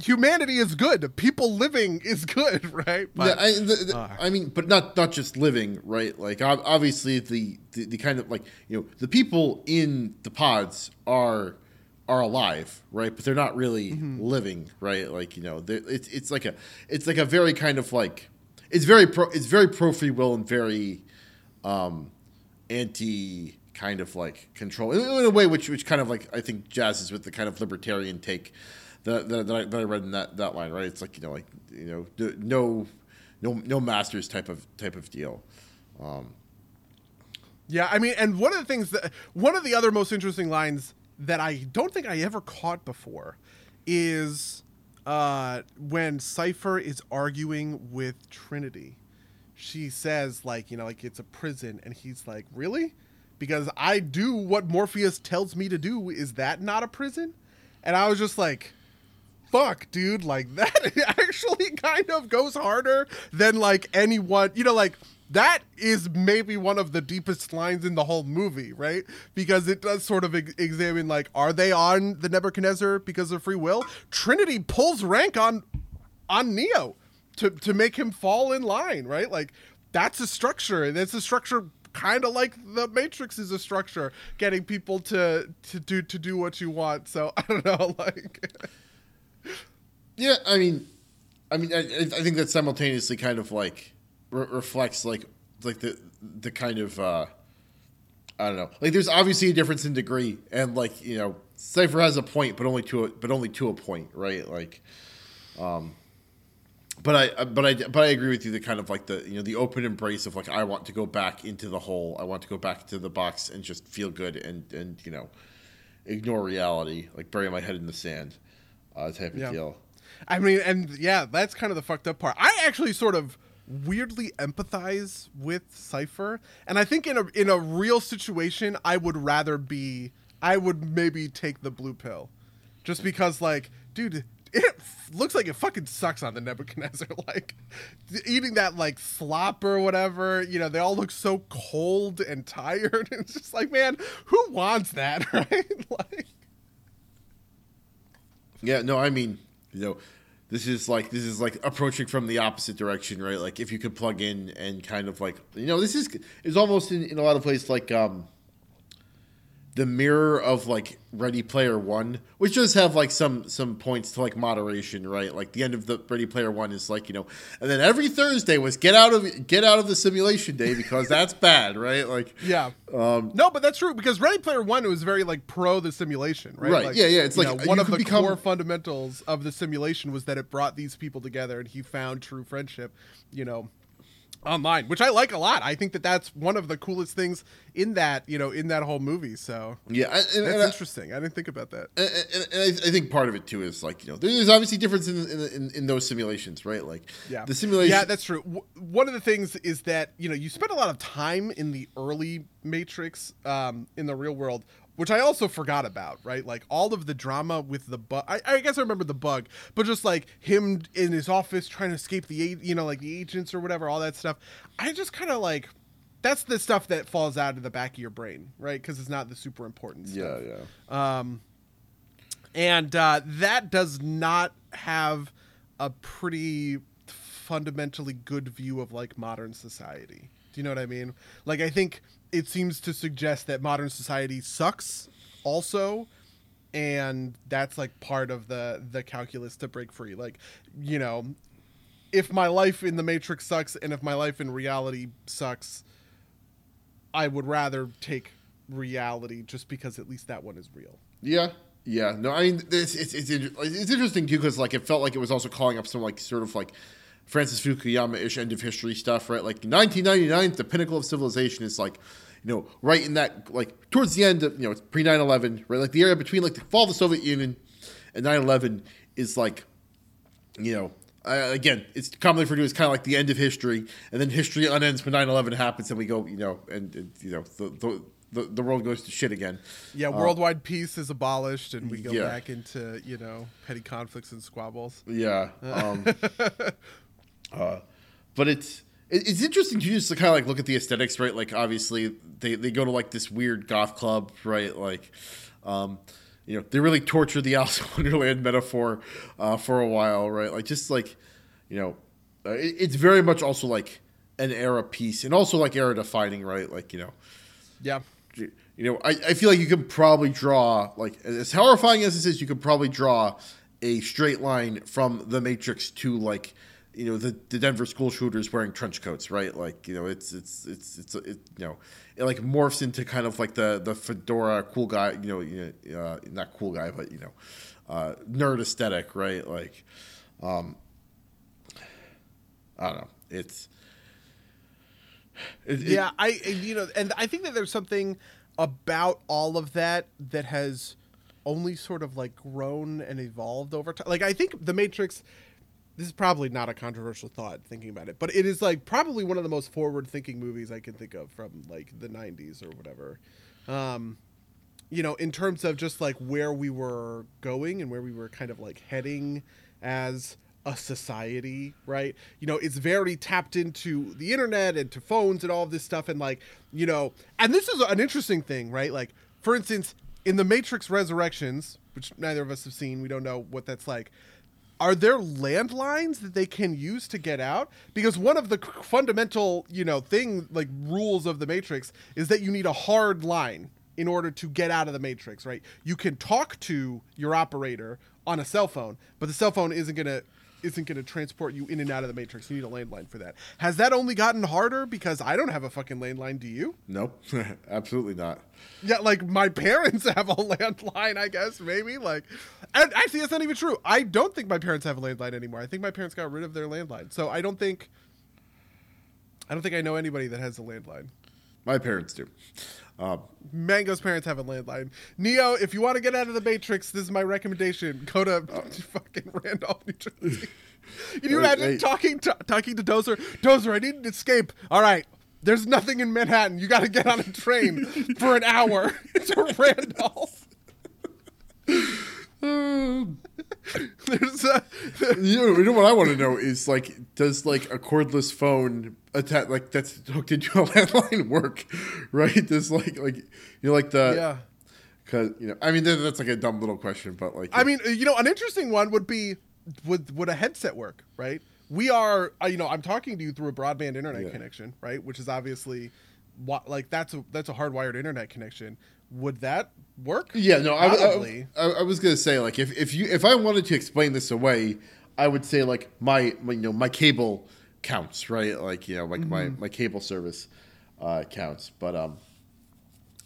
humanity is good, people living is good, right? Yeah, I, the, the- Ah. I mean, but not not just living, right? Like obviously the, the the kind of like you know the people in the pods are are alive, right? But they're not really Mm-hmm. living, right? Like you know, it's it's like a it's like a very kind of like it's very pro it's very pro free will and very um anti kind of like control in, in a way which which kind of like I think jazzes with the kind of libertarian take that that, that, I, that I read in that, that line right it's like you know like you know no no no masters type of type of deal Yeah, I mean, and one of the things that one of the other most interesting lines that I don't think I ever caught before is uh, when Cypher is arguing with Trinity. She says, like, you know, like it's a prison, and he's like, really? Because I do what Morpheus tells me to do. Is that not a prison? And I was just like, fuck, dude, like that actually kind of goes harder than like anyone, you know, like that is maybe one of the deepest lines in the whole movie, right? Because it does sort of ex- examine like, are they on the Nebuchadnezzar because of free will? Trinity pulls rank on on Neo to to make him fall in line, right? Like that's a structure, and it's a structure kind of like the Matrix is a structure, getting people to to do to do what you want. So I don't know, like. yeah I mean I mean I, I think that simultaneously kind of like re- reflects like like the the kind of uh I don't know like there's obviously a difference in degree and like you know Cypher has a point but only to a but only to a point right like um but I but I but I agree with you the kind of like the you know the open embrace of like I want to go back into the hole I want to go back into the box and just feel good and and you know ignore reality like bury my head in the sand uh, type of Yeah. deal I mean, and yeah, that's kind of the fucked up part. I actually sort of weirdly empathize with Cypher, and I think in a in a real situation, I would rather be. I would maybe take the blue pill, just because, like, dude. It looks like it fucking sucks on the Nebuchadnezzar. Like eating that like slop or whatever, you know, they all look so cold and tired. It's just like, man, who wants that, right? like, Yeah, no, I mean, you know, this is like this is like approaching from the opposite direction, right? Like if you could plug in and kind of like you know, this is is almost in, in a lot of places like um the mirror of like Ready Player One, which does have like some some points to like moderation, right? Like the end of the Ready Player One is like you know, and then every Thursday was get out of get out of the simulation day because that's bad, right? Like Yeah. Um, no, but that's true because Ready Player One was very like pro the simulation, right? Right, yeah, yeah, it's like, know, one of the become- core fundamentals of the simulation was that it brought these people together, and he found true friendship. You know, online, which I like a lot. I think that that's one of the coolest things in that you know in that whole movie. So yeah, and- that's I- interesting. I didn't think about that. and, and, and I, I think part of it too is like you know there's obviously difference in in, in, in those simulations right like Yeah, the simulation Yeah, that's true. W- one of the things is that you know you spend a lot of time in the early Matrix um, in the real world, which I also forgot about. Right, like all of the drama with the bug. I, I guess I remember the bug, but just like him in his office trying to escape the you know like the agents or whatever, all that stuff. I just kind of like. That's the stuff that falls out of the back of your brain, right? Because it's not the super important stuff yeah yeah um, and uh, that does not have a pretty fundamentally good view of like modern society. Do you know what I mean? Like, I think it seems to suggest that modern society sucks, also, and that's like part of the the calculus to break free. Like, you know, if my life in the Matrix sucks, and if my life in reality sucks, I would rather take reality just because at least that one is real. yeah yeah no I mean it's it's it's, it's interesting too because like it felt like it was also calling up some like sort of like Francis Fukuyama ish end of history stuff right like 1999 the pinnacle of civilization is like you know right in that like towards the end of you know it's pre 9/11 right like the area between like the fall of the Soviet Union and 9/11 is like you know, uh, again, it's commonly referred to as kind of like the end of history, and then history unends when 9/11 happens, and we go, you know, and, and you know, the, the the, the world goes to shit again. Yeah, worldwide peace is abolished, and we go yeah. back into you know petty conflicts and squabbles. Yeah. Um, uh, but it's it, it's interesting to just kind of like look at the aesthetics, right? Like obviously they, they go to like this weird goth club, right? Like, um, you know, they really torture the Alice in Wonderland metaphor uh, for a while, right? Like just like, you know, uh, it, it's very much also like an era piece and also like era defining, right? Like you know, Yeah, you know, I, I feel like you can probably draw like as horrifying as this is, you could probably draw a straight line from the Matrix to like you know the, the Denver school shooters wearing trench coats, right? Like you know, it's it's it's it's it, you know, it like morphs into kind of like the the fedora cool guy, you know, you know uh, not cool guy, but you know, uh, nerd aesthetic, right? Like, um, I don't know, it's. It, yeah. I you know, and I think that there's something about all of that that has only sort of like grown and evolved over time. Like I think the Matrix. This is probably not a controversial thought thinking about it, but it is like probably one of the most forward-thinking movies I can think of from like the '90s or whatever. Um, you know, in terms of just like where we were going and where we were kind of like heading as a society, right? You know, it's very tapped into the internet and to phones and all this stuff. And like, you know, and this is an interesting thing, right? Like, for instance, in the Matrix Resurrections, which neither of us have seen, we don't know what that's like. Are there landlines that they can use to get out? Because one of the fundamental, you know, thing like rules of the Matrix is that you need a hard line in order to get out of the Matrix, right? You can talk to your operator on a cell phone, but the cell phone isn't gonna isn't gonna transport you in and out of the Matrix. You need a landline for that. Has that only gotten harder? Because I don't have a fucking landline. Do you? Nope, absolutely not. Yeah, like my parents have a landline, I guess, maybe. Like, and actually, that's not even true. I don't think my parents have a landline anymore. I think my parents got rid of their landline. So I don't think, I don't think I know anybody that has a landline. My parents do. Um, Mango's parents have a landline. Neo, if you want to get out of the Matrix, this is my recommendation. Go to fucking Randolph, New Jersey. Can you imagine wait. talking to, talking to Dozer? Dozer, I need an escape. All right. There's nothing in Manhattan. You got to get on a train for an hour to Randolph. There's a, you, know, you know what I want to know is like, does like a cordless phone attach like that's hooked into a landline work, right? Does like like you know like the yeah. Cause you know, I mean, that's like a dumb little question, but like, I mean, you know, an interesting one would be would would a headset work, right? We are, uh, you know, I'm talking to you through a broadband internet Yeah. connection, right? Which is obviously, like that's a that's a hardwired internet connection. Would that work? yeah, no, I, Probably. I, I, I was gonna say like if if you if I wanted to explain this away, I would say like my, my you know my cable counts, right? Like you know like my Mm-hmm. my cable service uh, counts, but um,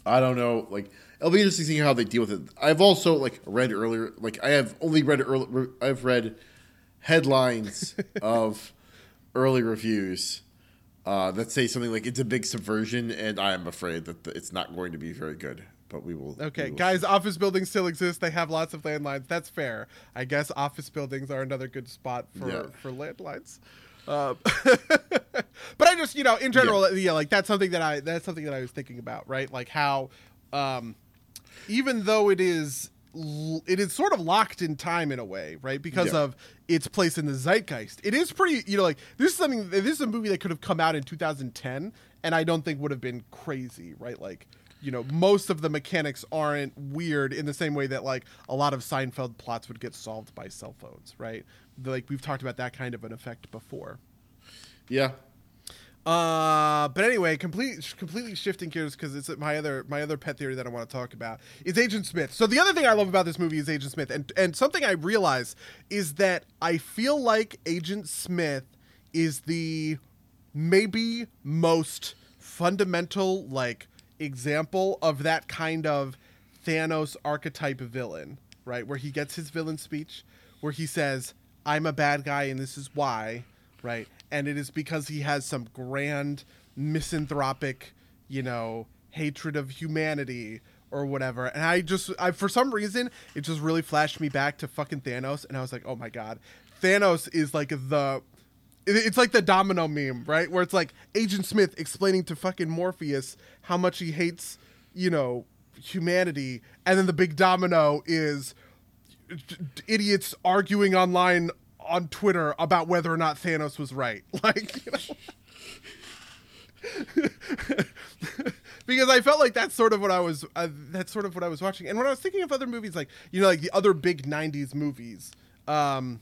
I don't know. Like it'll be interesting seeing how they deal with it. I've also like read earlier, like I have only read early. I've read headlines of early reviews uh, that say something like it's a big subversion, and I am afraid that it's not going to be very good. But we will. Okay, we will guys, office buildings still exist. They have lots of landlines. That's fair. I guess office buildings are another good spot for Yeah. for landlines. Um, but I just, you know, in general, yeah. like that's something that I that's something that I was thinking about, right? Like how, um, even though it is it is sort of locked in time in a way, right? Because Yeah. of its place in the zeitgeist. It is pretty, you know, like this is something. This is a movie that could have come out in 2010, and I don't think would have been crazy, right? Like, you know, most of the mechanics aren't weird in the same way that like a lot of Seinfeld plots would get solved by cell phones, right? Like we've talked about that kind of an effect before. Yeah. Uh, but anyway, complete, completely shifting gears because it's my other my other pet theory that I want to talk about is Agent Smith. So the other thing I love about this movie is Agent Smith, and and something I realize is that I feel like Agent Smith is the maybe most fundamental like example of that kind of Thanos archetype villain, right? Where he gets his villain speech, where he says, "I'm a bad guy and this is why," right? And it is because he has some grand misanthropic, you know, hatred of humanity or whatever. And I just, I for some reason, it just really flashed me back to fucking Thanos, and I was like, "Oh my god, Thanos is like the." It- It's like the domino meme, right? Where it's like Agent Smith explaining to fucking Morpheus how much he hates you know humanity, and then the big domino is idiots arguing online on Twitter about whether or not Thanos was right. Like, you know. because I felt like that's sort of what I was. Uh, that's sort of what I was watching. And when I was thinking of other movies, like you know, like the other big '90s movies. Um,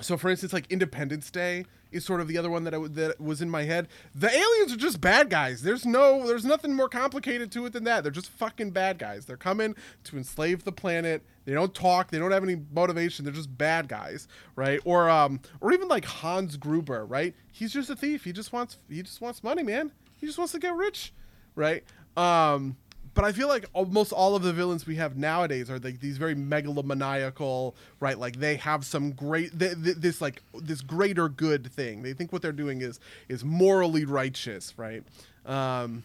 so, for instance, like Independence Day is sort of the other one that I, w- that was in my head. The aliens are just bad guys. There's no, there's nothing more complicated to it than that. They're just fucking bad guys. They're coming to enslave the planet. They don't talk. They don't have any motivation. They're just bad guys, right? Or, um, or even like Hans Gruber, right? He's just a thief. He just wants, he just wants money, man. He just wants to get rich, right? Um, but I feel like almost all of the villains we have nowadays are like these very megalomaniacal, right? Like they have some great th- th- this like this greater good thing. They think what they're doing is is morally righteous, right? Um,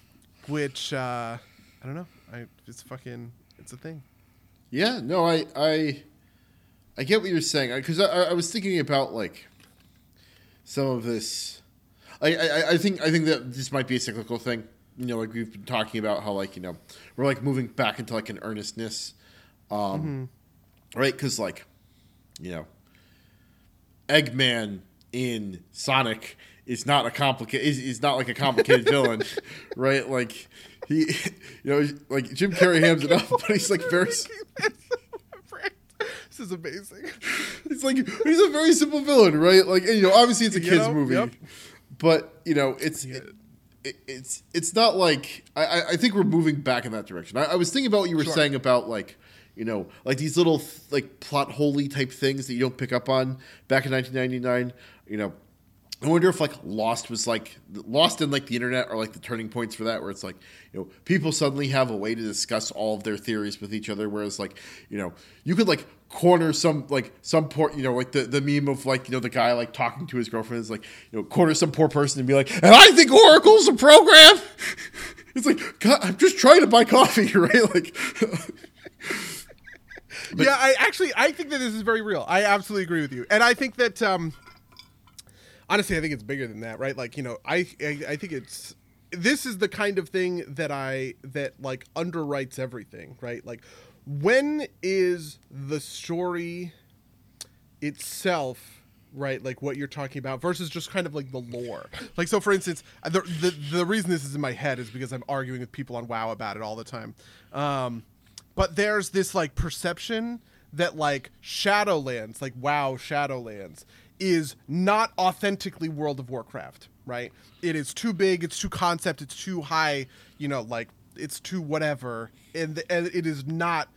which uh, I don't know. I it's fucking it's a thing. Yeah, no, I I I get what you're saying because I, I was thinking about like some of this. I, I I think I think that this might be a cyclical thing. You know, like we've been talking about how like you know we're like moving back into like an earnestness, um, right? Because like you know, Eggman in Sonic is not a complicated is, is not like a complicated villain, right? Like he, you know, like Jim Carrey hams it up, but he's like very. this is amazing. It's like he's a very simple villain, right? Like and, you know, obviously it's a You kids know, movie, yep. but you know, it's it, it, it's it's not like I, I- think we're moving back in that direction. I, I was thinking about what you were Sure. saying about like you know like these little like plot holy type things that you don't pick up on back in 1999. You know, I wonder if like Lost was like Lost and like the internet are like the turning points for that, where it's like you know people suddenly have a way to discuss all of their theories with each other, whereas like you know you could like corner some like some poor you know like the the meme of like you know the guy like talking to his girlfriend is like you know corner some poor person and be like, and I think Oracle's a program. it's like God, I'm just trying to buy coffee, right? Like. yeah, I actually I think that this is very real. I absolutely agree with you, and I think that um, honestly, I think it's bigger than that, right? Like you know, I I, I think it's this is the kind of thing that I that like underwrites everything, right? Like when is the story itself right like what you're talking about versus just kind of like the lore? Like so for instance the, the the reason this is in my head is because i'm arguing with people on wow about it all the time. Um but there's this like perception that like shadowlands like wow shadowlands is not authentically world of warcraft right? It is too big it's too concept it's too high you know like it's too whatever and, and it is not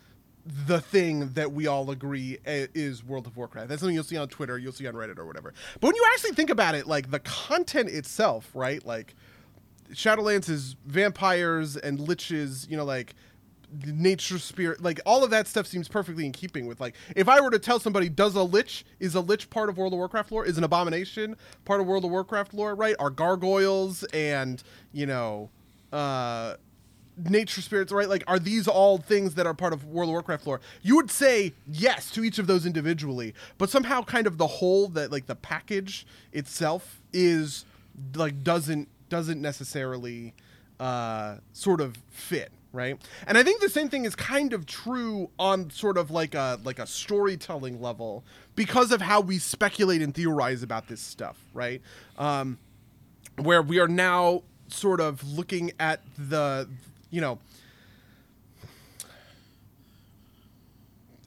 the thing that we all agree is World of Warcraft. That's something you'll see on Twitter, you'll see on Reddit or whatever. But when you actually think about it, like the content itself, right? Like Shadowlands is vampires and liches, you know, like nature spirit, like all of that stuff seems perfectly in keeping with like if I were to tell somebody, does a lich is a lich part of World of Warcraft lore? Is an abomination part of World of Warcraft lore? Right? Are gargoyles and you know, uh nature spirits, right? Like, are these all things that are part of World of Warcraft lore? You would say yes to each of those individually, but somehow, kind of the whole that like the package itself is like doesn't doesn't necessarily uh, sort of fit, right? And I think the same thing is kind of true on sort of like a like a storytelling level because of how we speculate and theorize about this stuff, right? Um, where we are now sort of looking at the you know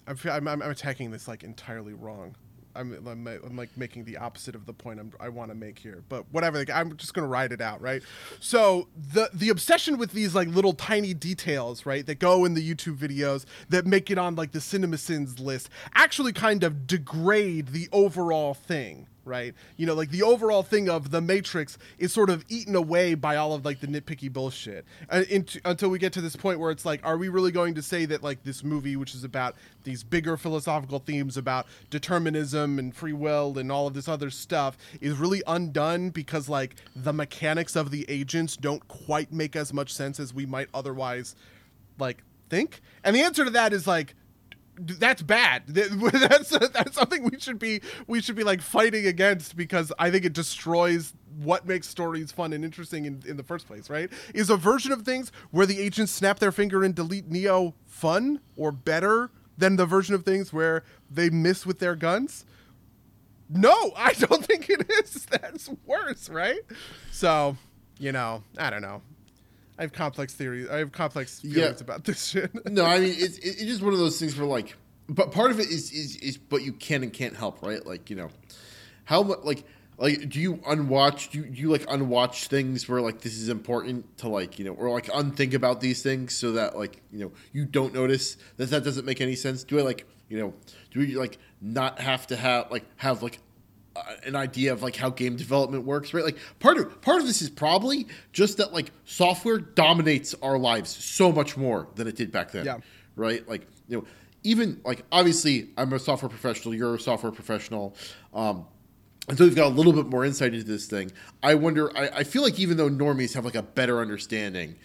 I'm, I'm, I'm attacking this like entirely wrong I'm, I'm, I'm like making the opposite of the point I'm, I want to make here, but whatever. Like, I'm just gonna ride it out, right? So the the obsession with these like little tiny details, right, that go in the YouTube videos that make it on like the CinemaSins list, actually kind of degrade the overall thing, right? You know, like the overall thing of the Matrix is sort of eaten away by all of like the nitpicky bullshit into, until we get to this point where it's like, are we really going to say that like this movie, which is about these bigger philosophical themes about determinism and free will and all of this other stuff, is really undone because like the mechanics of the agents don't quite make as much sense as we might otherwise like think? And the answer to that is like that's bad. That's that's something we should be we should be like fighting against because I think it destroys what makes stories fun and interesting in, in the first place, right? Is a version of things where the agents snap their finger and delete Neo fun or better than the version of things where they miss with their guns? No, I don't think it is. That's worse, right? So, you know, I don't know. I have complex theories. I have complex feelings yeah. about this shit. no, I mean it's it's just one of those things where like, but part of it is is is but you can and can't help, right? Like you know, how much like like do you unwatch do you, do you like unwatch things where like this is important to like you know or like unthink about these things so that like you know you don't notice that that doesn't make any sense do i like you know do we like not have to have like have like an idea of like how game development works right like part of part of this is probably just that like software dominates our lives so much more than it did back then yeah. right like you know even like obviously i'm a software professional you're a software professional um, and so we've got a little bit more insight into this thing. I wonder. I, I, feel like even though normies have like a better understanding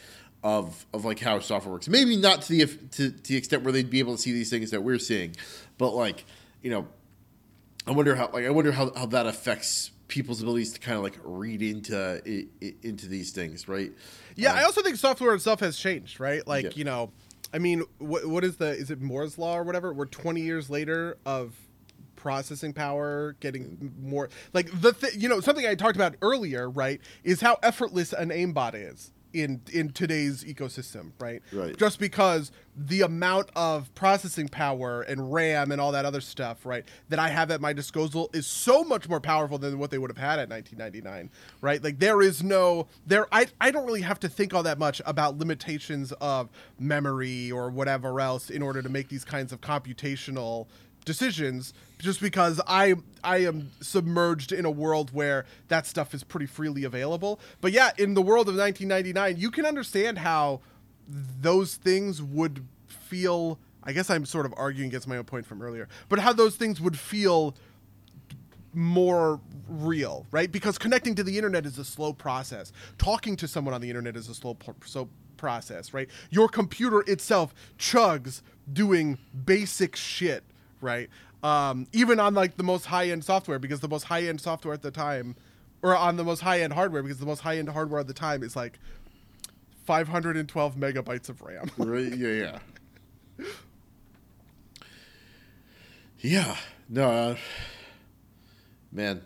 of of like how software works, maybe not to the to, to the extent where they'd be able to see these things that we're seeing, but like you know, I wonder how like I wonder how, how that affects people's abilities to kind of like read into it, it, into these things, right? Yeah, um, I also think software itself has changed, right? Like yeah. you know, I mean, what what is the is it Moore's law or whatever? We're twenty years later of processing power, getting more like the th- you know something I talked about earlier, right? Is how effortless an aimbot is in in today's ecosystem, right? Right. Just because the amount of processing power and RAM and all that other stuff, right, that I have at my disposal is so much more powerful than what they would have had at 1999, right? Like there is no there I I don't really have to think all that much about limitations of memory or whatever else in order to make these kinds of computational decisions just because I I am submerged in a world where that stuff is pretty freely available. But yeah, in the world of 1999, you can understand how those things would feel I guess I'm sort of arguing against my own point from earlier, but how those things would feel more real, right? Because connecting to the internet is a slow process. Talking to someone on the internet is a slow so process, right? Your computer itself chugs doing basic shit right? Um, even on like the most high end software, because the most high end software at the time, or on the most high end hardware, because the most high end hardware at the time is like 512 megabytes of RAM. right? Yeah, yeah. yeah. No, uh, man.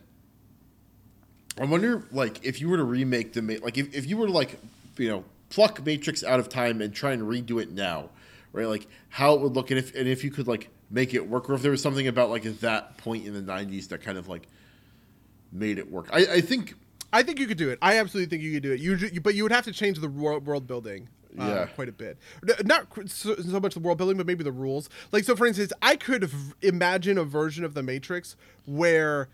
I wonder, like, if you were to remake the like, if, if you were to like, you know, pluck Matrix out of time and try and redo it now, right? Like, how it would look, and if and if you could like make it work, or if there was something about like at that point in the '90s that kind of like made it work. I, I think I think you could do it. I absolutely think you could do it. You, but you would have to change the world, world building. Uh, yeah. quite a bit. Not so, so, much the world building, but maybe the rules. Like, so for instance, I could imagine a version of the Matrix where,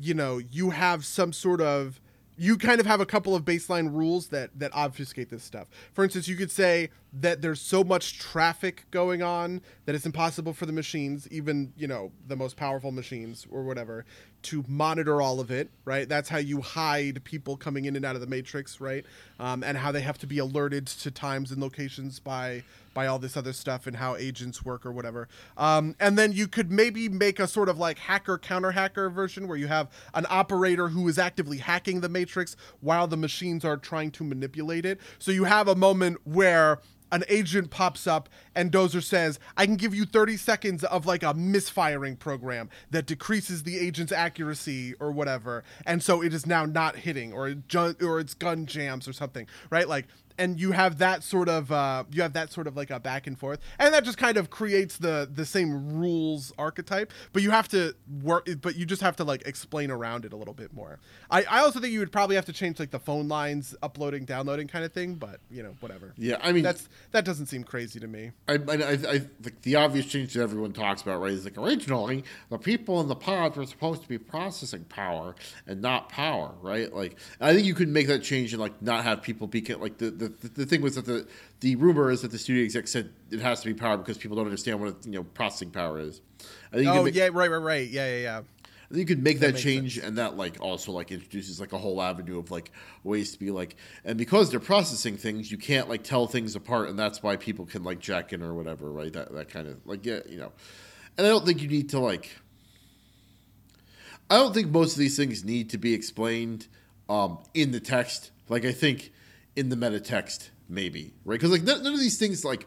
you know, you have some sort of you kind of have a couple of baseline rules that that obfuscate this stuff. For instance, you could say that there's so much traffic going on that it's impossible for the machines, even you know the most powerful machines or whatever, to monitor all of it. Right? That's how you hide people coming in and out of the matrix, right? Um, and how they have to be alerted to times and locations by by all this other stuff and how agents work or whatever. Um, and then you could maybe make a sort of like hacker counter hacker version where you have an operator who is actively hacking the matrix while the machines are trying to manipulate it. So you have a moment where an agent pops up and Dozer says, I can give you 30 seconds of like a misfiring program that decreases the agent's accuracy or whatever. And so it is now not hitting or ju- or its gun jams or something, right? Like and you have that sort of uh, you have that sort of like a back and forth, and that just kind of creates the the same rules archetype. But you have to work, but you just have to like explain around it a little bit more. I, I also think you would probably have to change like the phone lines, uploading, downloading kind of thing. But you know, whatever. Yeah, I mean that's that doesn't seem crazy to me. I, I, I, I like the obvious change that everyone talks about, right? Is like originally the people in the pods were supposed to be processing power and not power, right? Like I think you could make that change and like not have people be like the, the the, the, thing was that the the rumor is that the studio exec said it has to be power because people don't understand what you know processing power is. I think oh make, yeah, right, right, right, yeah, yeah, yeah. And you could make that, makes change, and that like also like introduces like a whole avenue of like ways to be like, and because they're processing things, you can't like tell things apart, and that's why people can like jack in or whatever, right? That that kind of like yeah, you know. And I don't think you need to like. I don't think most of these things need to be explained um, in the text. Like I think in the meta text, maybe right? Because like none, of these things like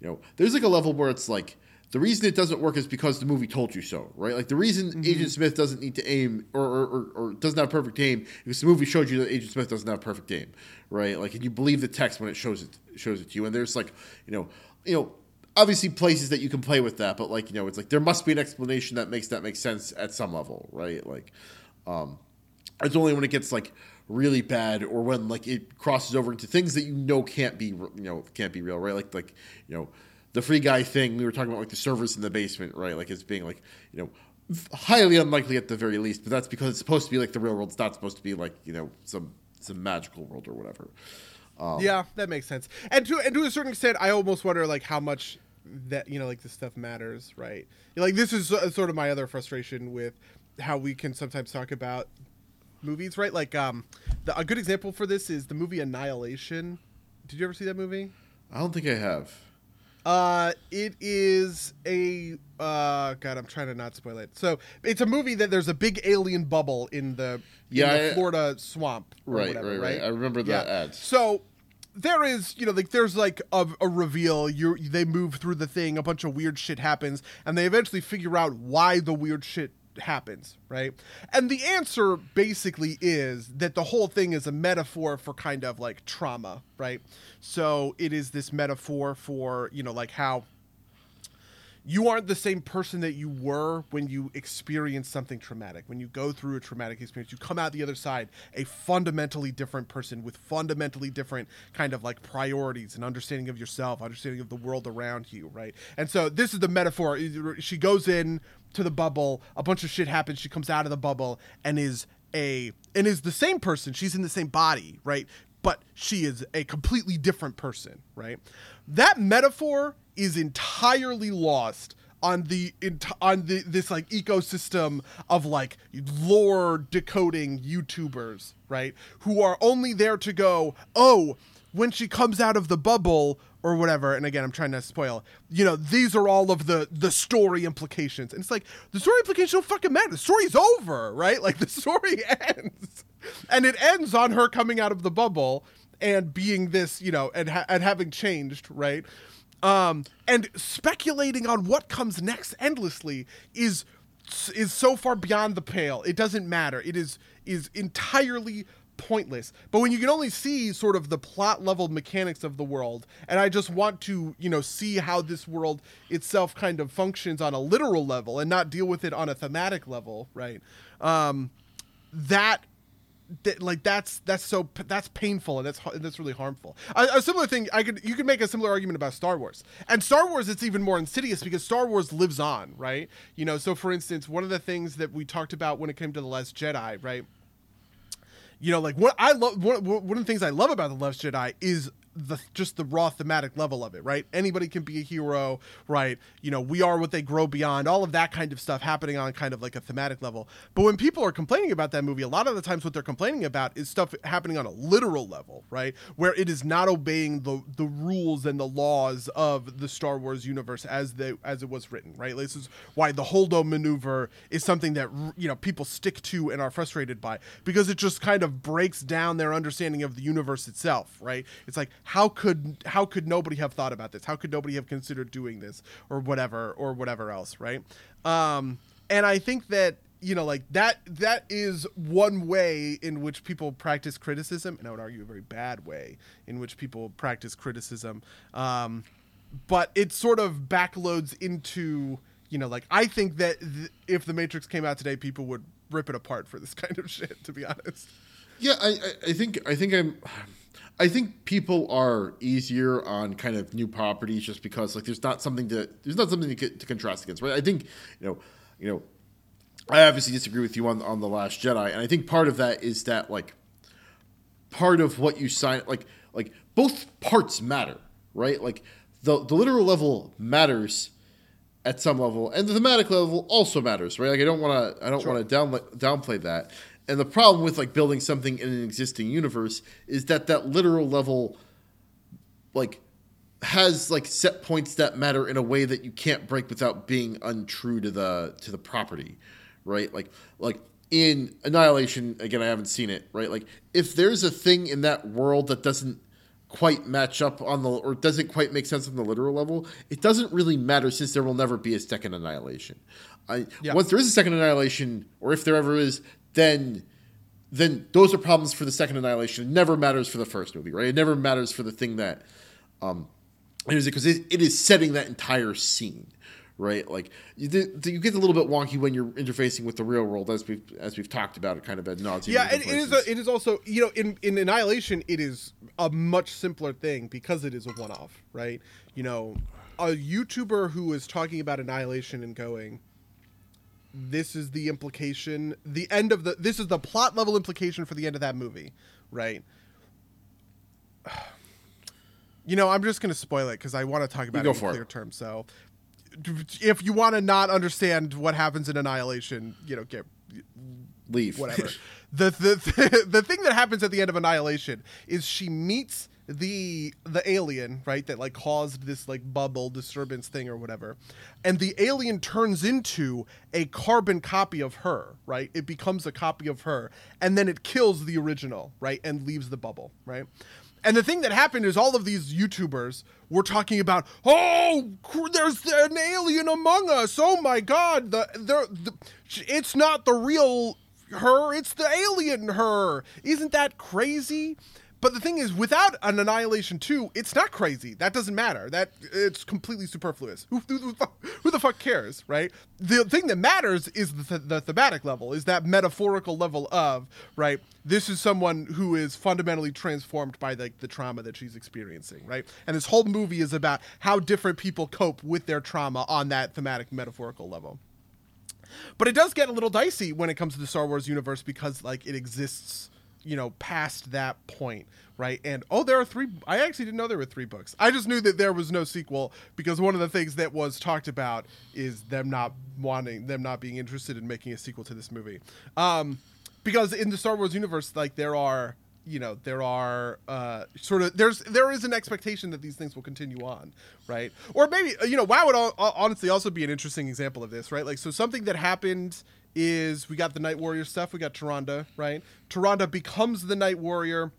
you know, there's like a level where it's like the reason it doesn't work is because the movie told you so, right? Like the reason Mm-hmm. Agent Smith doesn't need to aim or, or, or, or doesn't have perfect aim is because the movie showed you that Agent Smith doesn't have perfect aim, right? Like, and you believe the text when it shows it shows it to you. And there's like, you know, you know, obviously places that you can play with that, but like, you know, it's like there must be an explanation that makes that make sense at some level, right? Like, um, it's only when it gets like really bad or when like it crosses over into things that you know can't be you know can't be real right like like you know the free guy thing we were talking about like the servers in the basement right like it's being like you know highly unlikely at the very least but that's because it's supposed to be like the real world it's not supposed to be like you know some some magical world or whatever yeah, that makes sense. And to and to a certain extent, I almost wonder like how much that you know like this stuff matters, right? Like this is uh, sort of my other frustration with how we can sometimes talk about movies, right? Like um, the, a good example for this is the movie Annihilation. Did you ever see that movie? i don't think i have Uh, it is a uh, God. I'm trying to not spoil it. So it's a movie that there's a big alien bubble in the in the I- Florida swamp. or right whatever, right right i remember that ad So there is, you know, like there's like a, a reveal. You they move through the thing. A bunch of weird shit happens, and they eventually figure out why the weird shit happens, right? And the answer basically is that the whole thing is a metaphor for kind of like trauma, right? So it is this metaphor for, you know, like how you aren't the same person that you were when you experience something traumatic. When you go through a traumatic experience, you come out the other side a fundamentally different person with fundamentally different kind of like priorities and understanding of yourself, understanding of the world around you, right? And so this is the metaphor. She goes in to the bubble, a bunch of shit happens, she comes out of the bubble and is a and is the same person. She's in the same body, right? But she is a completely different person, right? That metaphor is entirely lost on the on the this like ecosystem of like lore decoding YouTubers, right? Who are only there to go, "Oh, when she comes out of the bubble or whatever." And again, I'm trying to spoil. You know, these are all of the the story implications. And it's like the story implications don't fucking matter. The story's over, right? Like the story ends. And it ends on her coming out of the bubble and being this, you know, and ha- and having changed, right? um, and speculating on what comes next endlessly is is so far beyond the pale. It doesn't matter. It is is entirely pointless. But when you can only see sort of the plot level mechanics of the world, and I just want to, you know, see how this world itself kind of functions on a literal level and not deal with it on a thematic level, right? Um, that that, like that's that's so that's painful and that's that's really harmful. A, a similar thing I could you could make a similar argument about Star Wars. And Star Wars it's even more insidious because Star Wars lives on, right? You know, so for instance, one of the things that we talked about when it came to the Last Jedi, right? You know, like what I love one, one of the things I love about the Last Jedi is the just the raw thematic level of it, right? Anybody can be a hero, right? You know, we are what they grow beyond, all of that kind of stuff happening on kind of like a thematic level. But when people are complaining about that movie, a lot of the times what they're complaining about is stuff happening on a literal level, right? Where it is not obeying the the rules and the laws of the Star Wars universe as they as it was written, right? This is why the Holdo maneuver is something that you know people stick to and are frustrated by because it just kind of breaks down their understanding of the universe itself, right? It's like how could how could nobody have thought about this? How could nobody have considered doing this or whatever or whatever else, right? Um, and I think that you know like that that is one way in which people practice criticism, and I would argue a very bad way in which people practice criticism. Um, but it sort of backloads into you know like I think that th- if the Matrix came out today, people would rip it apart for this kind of shit. To be honest. Yeah, I, I, I think I think I'm I think people are easier on kind of new properties just because like there's not something to there's not something to, to contrast against, right? I think you know you know I obviously disagree with you on on the Last Jedi, and I think part of that is that like part of what you sign like like both parts matter, right? Like the the literal level matters at some level, and the thematic level also matters, right? Like I don't want to I don't want to down, downplay that. And the problem with like building something in an existing universe is that that literal level, like, has like set points that matter in a way that you can't break without being untrue to the to the property, right? Like like in Annihilation, again, I haven't seen it, right? Like if there's a thing in that world that doesn't quite match up on the or doesn't quite make sense on the literal level, it doesn't really matter since there will never be a second annihilation. I, yeah. Once there is a second annihilation, or if there ever is, then then those are problems for the second annihilation. It never matters for the first movie, right? It never matters for the thing that um, it is because it, it is setting that entire scene right? Like you, you get a little bit wonky when you're interfacing with the real world, as we've as we've talked about it kind of ad nauseum. Yeah, it, it is. A, it is also you know in in Annihilation it is a much simpler thing because it is a one off, right? You know, a YouTuber who is talking about Annihilation and going. This is the implication. The end of the. This is the plot level implication for the end of that movie, right? You know, I'm just going to spoil it because I want to talk about it in clear it. terms. So, if you want to not understand what happens in Annihilation, you know, get leave. Whatever. the, the the thing that happens at the end of Annihilation is she meets the the alien right that like caused this like bubble disturbance thing or whatever and the alien turns into a carbon copy of her right it becomes a copy of her and then it kills the original right and leaves the bubble right and the thing that happened is all of these YouTubers were talking about, oh, there's an alien among us. Oh my God, the, the, the it's not the real her, it's the alien her. Isn't that crazy? But the thing is, without an Annihilation 2, it's not crazy. That doesn't matter. That it's completely superfluous. Who, who, who the fuck cares, right? The thing that matters is the, the thematic level, is that metaphorical level of, right? This is someone who is fundamentally transformed by the, the trauma that she's experiencing, right? And this whole movie is about how different people cope with their trauma on that thematic metaphorical level. But it does get a little dicey when it comes to the Star Wars universe because like it exists you know past that point right? And oh there are three i actually didn't know there were three books. I just knew that there was no sequel because one of the things that was talked about is them not wanting them not being interested in making a sequel to this movie. Um because in the star wars universe like there are you know there are uh, sort of there's there is an expectation that these things will continue on right? Or maybe you know wow would all, honestly also be an interesting example of this right? Like so something that happened is we got the Night Warrior stuff. We got Tyrande, right? Tyrande becomes the Night Warrior.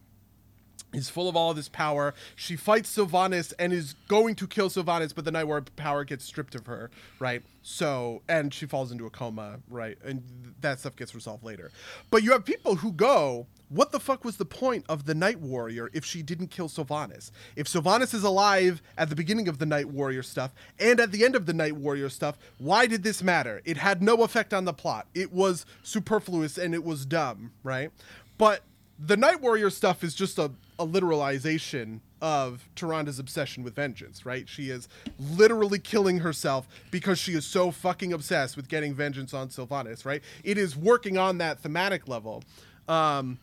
Is full of all of this power. She fights Sylvanas and is going to kill Sylvanas, but the Night Warrior power gets stripped of her, right? So, and she falls into a coma, right? And that stuff gets resolved later. But you have people who go, what the fuck was the point of the Night Warrior if she didn't kill Sylvanas? If Sylvanas is alive at the beginning of the Night Warrior stuff and at the end of the Night Warrior stuff, why did this matter? It had no effect on the plot. It was superfluous and it was dumb, right? But the Night Warrior stuff is just a, a literalization of Tyrande's obsession with vengeance, right? She is literally killing herself because she is so fucking obsessed with getting vengeance on Sylvanas, right? It is working on that thematic level. Um,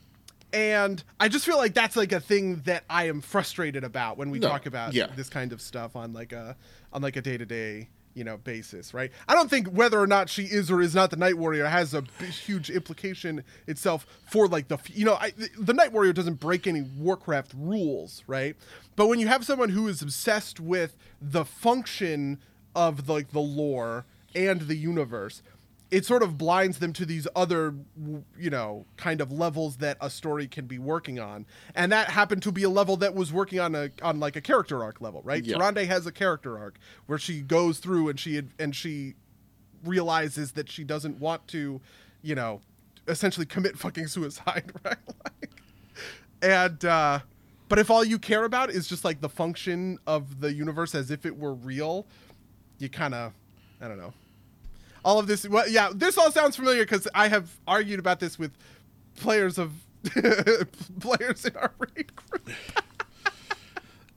and I just feel like that's like a thing that I am frustrated about when we no, talk about yeah. this kind of stuff on like a on like a day to day you know basis, right? I don't think whether or not she is or is not the Night Warrior has a huge implication itself for like the you know I, the Night Warrior doesn't break any Warcraft rules, right? But when you have someone who is obsessed with the function of like the lore and the universe it sort of blinds them to these other you know kind of levels that a story can be working on. And that happened to be a level that was working on a on like a character arc level right? Yeah. Has a character arc where she goes through and she and she realizes that she doesn't want to you know essentially commit fucking suicide right? Like, and uh but if all you care about is just like the function of the universe as if it were real you kind of i don't know all of this. Well, yeah, this all sounds familiar because I have argued about this with players of players in our raid group.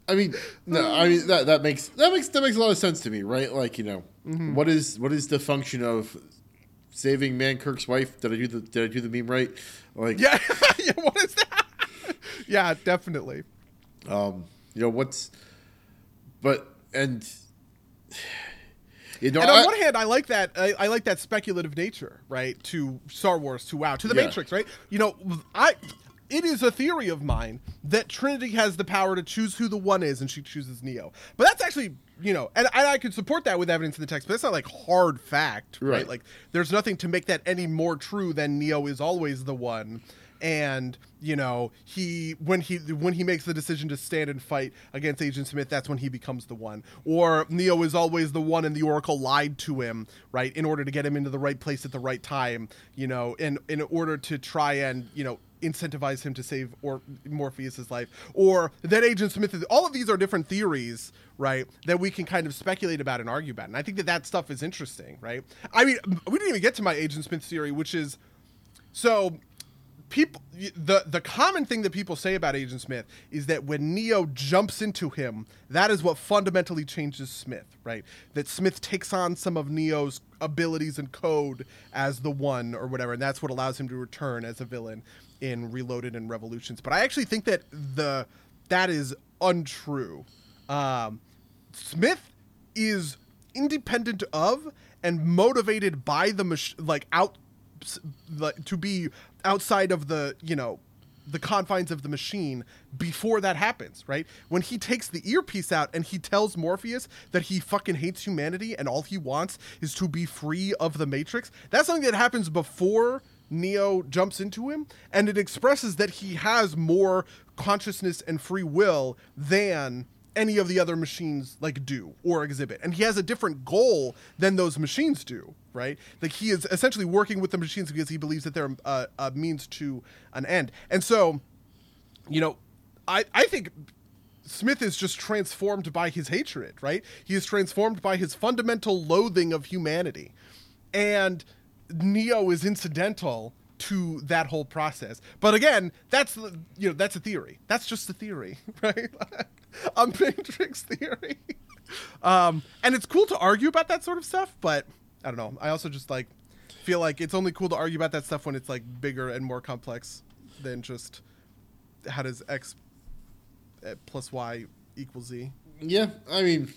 I mean, no, I mean that that makes that makes that makes a lot of sense to me, right? Like, you know, mm-hmm. what is what is the function of saving Mankrik's wife? Did I do the did I do the meme right? Like, yeah, yeah. What is that? yeah, definitely. Um, you know what's, but and You know, and on I- one hand, I like that. I, I like that speculative nature, right? To Star Wars, to WoW, to the Yeah. Matrix, right? You know, I. It is a theory of mine that Trinity has the power to choose who the one is, and she chooses Neo. But that's actually, you know, and, and I could support that with evidence in the text, but that's not like hard fact, right? Right. Like, there's nothing to make that any more true than Neo is always the one and you know he when he when he makes the decision to stand and fight against agent smith that's when he becomes the one. Or neo is always the one and the oracle lied to him right in order to get him into the right place at the right time you know in in order to try and you know incentivize him to save or morpheus's life. Or that agent smith is all of these are different theories right that we can kind of speculate about and argue about. And i think that that stuff is interesting right? I mean we didn't even get to my agent smith theory which is so people the the common thing that people say about agent smith is that when neo jumps into him that is what fundamentally changes smith right? That smith takes on some of neo's abilities and code as the one or whatever and that's what allows him to return as a villain in reloaded and revolutions. But i actually think that the that is untrue. Um smith is independent of and motivated by the mach- like out like to be outside of the you know the confines of the machine before that happens right? When he takes the earpiece out and he tells morpheus that he fucking hates humanity and all he wants is to be free of the matrix that's something that happens before neo jumps into him and it expresses that he has more consciousness and free will than any of the other machines like do or exhibit. And he has a different goal than those machines do right? Like he is essentially working with the machines because he believes that they're uh, a means to an end. And so you know i i think smith is just transformed by his hatred right? He is transformed by his fundamental loathing of humanity. And neo is incidental to that whole process. But again that's you know that's a theory. That's just a theory right a matrix theory um and it's cool to argue about that sort of stuff but i don't know i also just like feel like it's only cool to argue about that stuff when it's like bigger and more complex than just how does x uh, plus y equals z Yeah, I mean,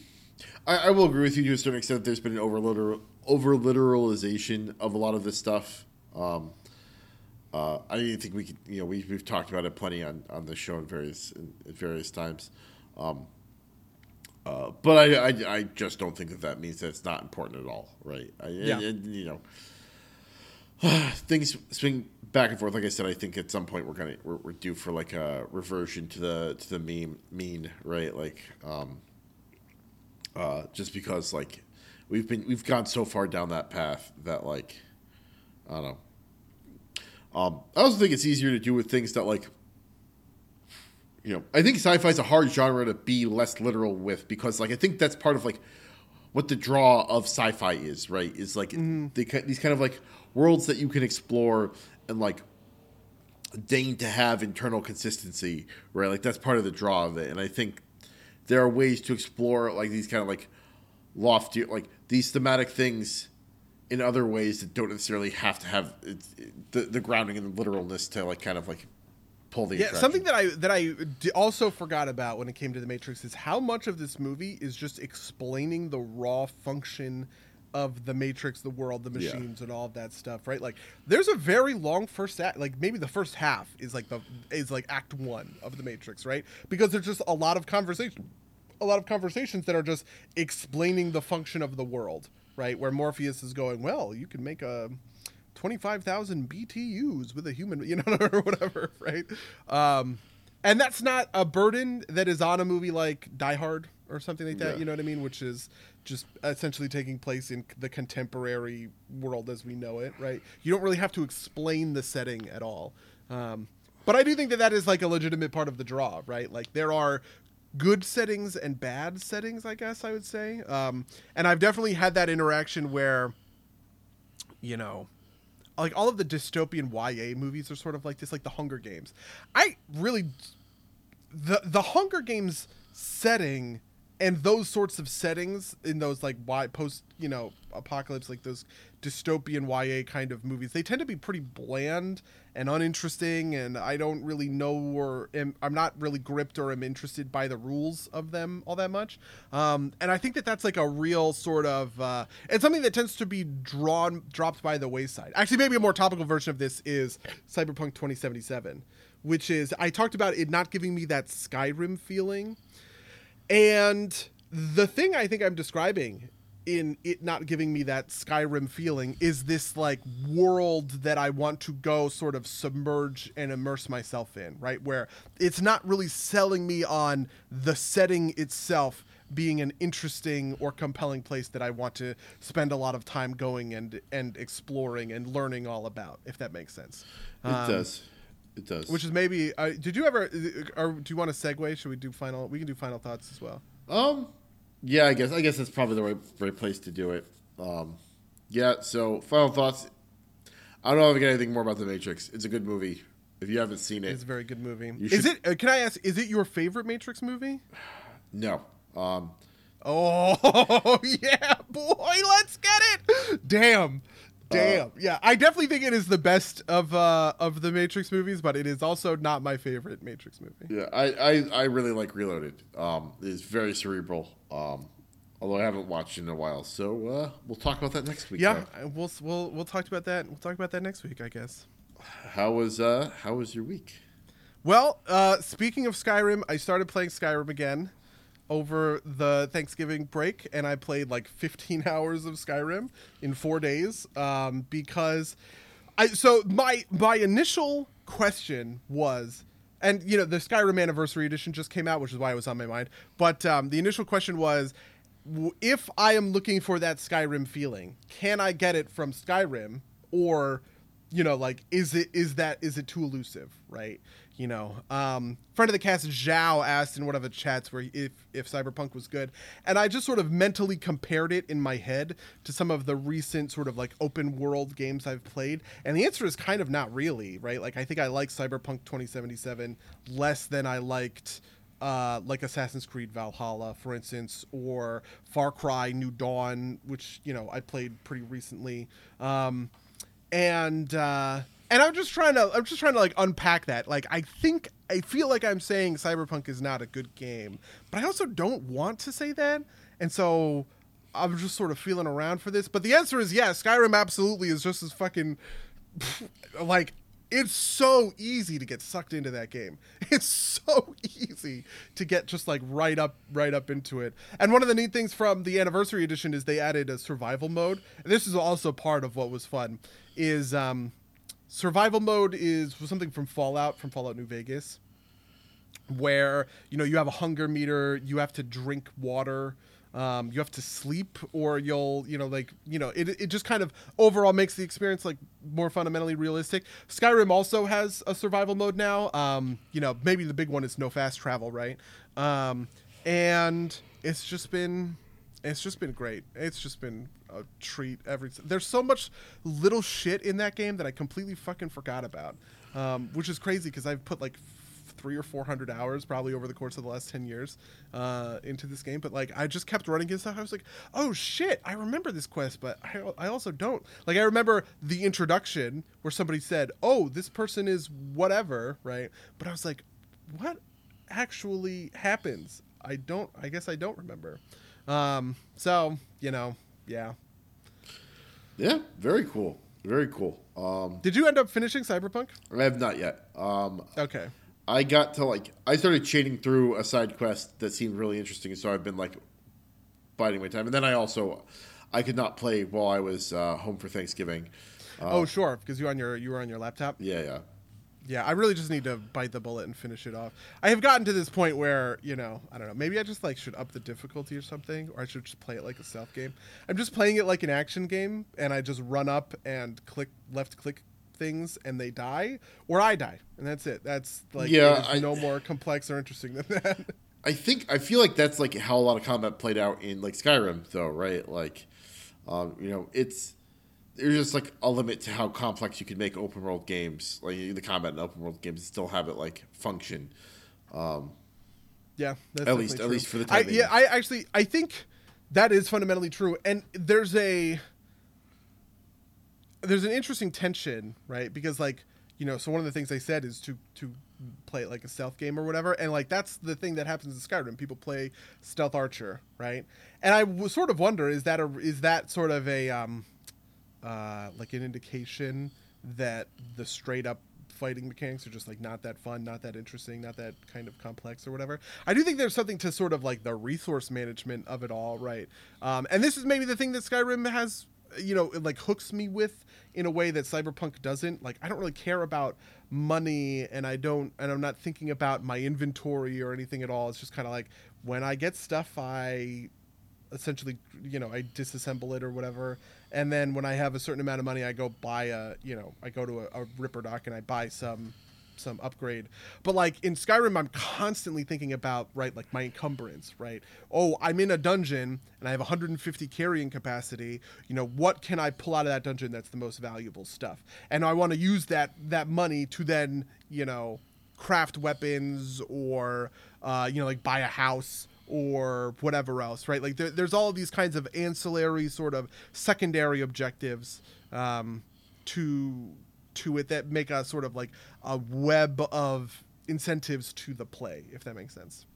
I, I will agree with you to a certain extent. There's been an over literal over literalization of a lot of this stuff. Um, uh, I think we could, you know, we, we've talked about it plenty on, on the show in various in, at various times. Um, uh, but I, I, I just don't think that that means that it's not important at all, right? I, Yeah. you know, things swing back and forth. Like I said, I think at some point we're gonna we're, we're due for like a reversion to the to the meme mean, right? Like, um, uh, just because like we've been we've gone so far down that path that like I don't know. Um, I also think it's easier to do with things that like you know, I think sci-fi is a hard genre to be less literal with because, like, I think that's part of like what the draw of sci-fi is, right? Is like mm-hmm. they, ki- these kind of like worlds that you can explore and like deign to have internal consistency, right? Like that's part of the draw of it, and I think there are ways to explore like these kind of like lofty, like these thematic things in other ways that don't necessarily have to have the the grounding and the literalness to like kind of like pull the Yeah, attraction. something that I that I also forgot about when it came to the Matrix is how much of this movie is just explaining the raw function of the Matrix, the world, the Yeah. machines, and all of that stuff. Right? Like, there's a very long first act. Like, maybe the first half is like the is like Act One of the Matrix, right? Because there's just a lot of conversation, a lot of conversations that are just explaining the function of the world, right? Where Morpheus is going, well, you can make a 25,000 BTUs with a human, you know, or whatever, right? Um, and that's not a burden that is on a movie like Die Hard or something like that, Yeah. you know what I mean? Which is just essentially taking place in the contemporary world as we know it, right? You don't really have to explain the setting at all. Um, but I do think that that is like a legitimate part of the draw, right? Like there are good settings and bad settings, I guess I would say. Um, and I've definitely had that interaction where, you know, like all of the dystopian YA movies are sort of like this, like the Hunger Games. I really, the the Hunger Games setting and those sorts of settings in those like why post you know apocalypse like those dystopian YA kind of movies, they tend to be pretty bland and uninteresting, and I don't really know or am, I'm not really gripped or am interested by the rules of them all that much. Um, and I think that that's like a real sort of uh, it's something that tends to be drawn dropped by the wayside. Actually, maybe a more topical version of this is Cyberpunk 2077, which is I talked about it not giving me that Skyrim feeling, and the thing I think I'm describing in it not giving me that Skyrim feeling is this like world that I want to go sort of submerge and immerse myself in, right? Where it's not really selling me on the setting itself being an interesting or compelling place that I want to spend a lot of time going and and exploring and learning all about, if that makes sense. It does. It does. Which is maybe. Uh, did you ever? Or do you want to segue? Should we do final? We can do final thoughts as well. Um, yeah, I guess I guess that's probably the right right place to do it. Um, yeah. So final thoughts. I don't know if I get anything more about the Matrix. It's a good movie. If you haven't seen it, It's a very good movie. Is should- it? Uh, can I ask? Is it your favorite Matrix movie? no. Um, Oh yeah, boy, let's get it. Damn. Damn. yeah, I definitely think it is the best of uh of the Matrix movies, but it is also not my favorite Matrix movie. yeah, I, I, I really like Reloaded. Um, it's very cerebral. Um, although I haven't watched it in a while, so uh, we'll talk about that next week. Yeah, though. uh, we'll we'll we'll talk about that. We'll talk about that next week, I guess. How was uh How was your week? Well, uh, speaking of Skyrim, I started playing Skyrim again over the Thanksgiving break, and I played like 15 hours of Skyrim in four days um, because I. So my my initial question was, and you know the Skyrim Anniversary Edition just came out, which is why it was on my mind. But um, the initial question was, if I am looking for that Skyrim feeling, can I get it from Skyrim or you know like is it is that is it too elusive right you know um friend of the cast zhao asked in one of the chats where if if cyberpunk was good and i just sort of mentally compared it in my head to some of the recent sort of like open world games i've played and the answer is kind of not really right like i think i like cyberpunk 2077 less than i liked uh, like Assassin's Creed Valhalla, for instance, or Far Cry New Dawn, which you know I played pretty recently. Um, and uh, and I'm just trying to I'm just trying to like unpack that. Like I think I feel like I'm saying Cyberpunk is not a good game, but I also don't want to say that, and so I'm just sort of feeling around for this. But the answer is yes, Skyrim absolutely is just as fucking like it's so easy to get sucked into that game. It's so easy to get just like right up right up into it. And one of the neat things from the anniversary edition is they added a survival mode. And This is also part of what was fun is um survival mode is something from Fallout from Fallout New Vegas where you know you have a hunger meter, you have to drink water, um, you have to sleep, or you'll you know like you know it it just kind of overall makes the experience like more fundamentally realistic. Skyrim also has a survival mode now. Um, you know maybe the big one is no fast travel, right? Um, and it's just been it's just been great. It's just been a treat every. There's so much little shit in that game that I completely fucking forgot about, um, which is crazy because I've put like three or four hundred hours probably over the course of the last ten years uh, into this game. But like I just kept running into stuff. I was like, oh shit, I remember this quest, but I, I also don't. Like I remember the introduction where somebody said, oh, this person is whatever, right? But I was like, what actually happens? I don't. I guess I don't remember. Um, so you know, yeah. Yeah, very cool. Very cool. Um, Did you end up finishing Cyberpunk? I have not yet. Um, Okay. I got to like I started chaining through a side quest that seemed really interesting, so I've been like biding my time. And then I also I could not play while I was uh, home for Thanksgiving. oh, sure, because you on your you were on your laptop. Yeah, yeah. Yeah, I really just need to bite the bullet and finish it off. I have gotten to this point where you know I don't know. Maybe I just like should up the difficulty or something, or I should just play it like a stealth game. I'm just playing it like an action game, and I just run up and click left click things, and they die, or I die, and that's it. That's like Yeah, I- no more complex or interesting than that. I think I feel like that's like how a lot of combat played out in like Skyrim, though, right? Like, um, you know, it's there's just like a limit to how complex you can make open world games, like the combat in open world games, still have it like function. Um, Yeah, that's At least- definitely at least for the I, time being. yeah, I actually I think that is fundamentally true, and there's a there's an interesting tension, right? Because like you know, so one of the things they said is to to play it like a stealth game or whatever, and like that's the thing that happens in Skyrim. People play stealth archer, right? And I w- sort of wonder is that a is that sort of a um uh like an indication that the straight up fighting mechanics are just like not that fun, not that interesting, not that kind of complex or whatever. I do think there's something to sort of like the resource management of it all, right? Um, and this is maybe the thing that Skyrim has, you know, it like hooks me with in a way that Cyberpunk doesn't. Like I don't really care about money and I don't and I'm not thinking about my inventory or anything at all. It's just kind of like when I get stuff I essentially you know I disassemble it or whatever and then when I have a certain amount of money I go buy a you know I go to a, a Ripperdoc and I buy some some upgrade. But like in Skyrim, I'm constantly thinking about right, like my encumbrance, right? Oh, I'm in a dungeon and I have 150 carrying capacity. You know, what can I pull out of that dungeon that's the most valuable stuff? And I want to use that that money to then you know craft weapons or uh, you know like buy a house or whatever else, right? Like there, there's all these kinds of ancillary sort of secondary objectives um, to to it that make a sort of like a web of incentives to the play, if that makes sense.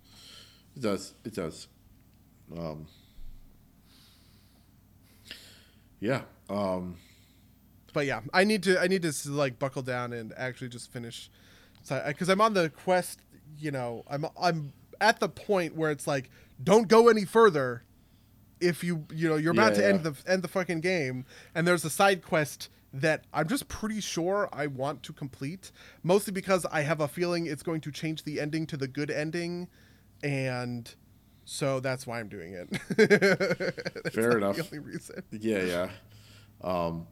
It does. It does. Um, yeah. Um, But yeah, I need to I need to like buckle down and actually just finish because I'm on the quest. You know, I'm I'm at the point where it's like, don't go any further. If you you know you're about Yeah, to yeah. end the end the fucking game, and there's a side quest that I'm just pretty sure I want to complete, mostly because I have a feeling it's going to change the ending to the good ending, and so that's why I'm doing it. Fair enough. The only reason. yeah, yeah. Um,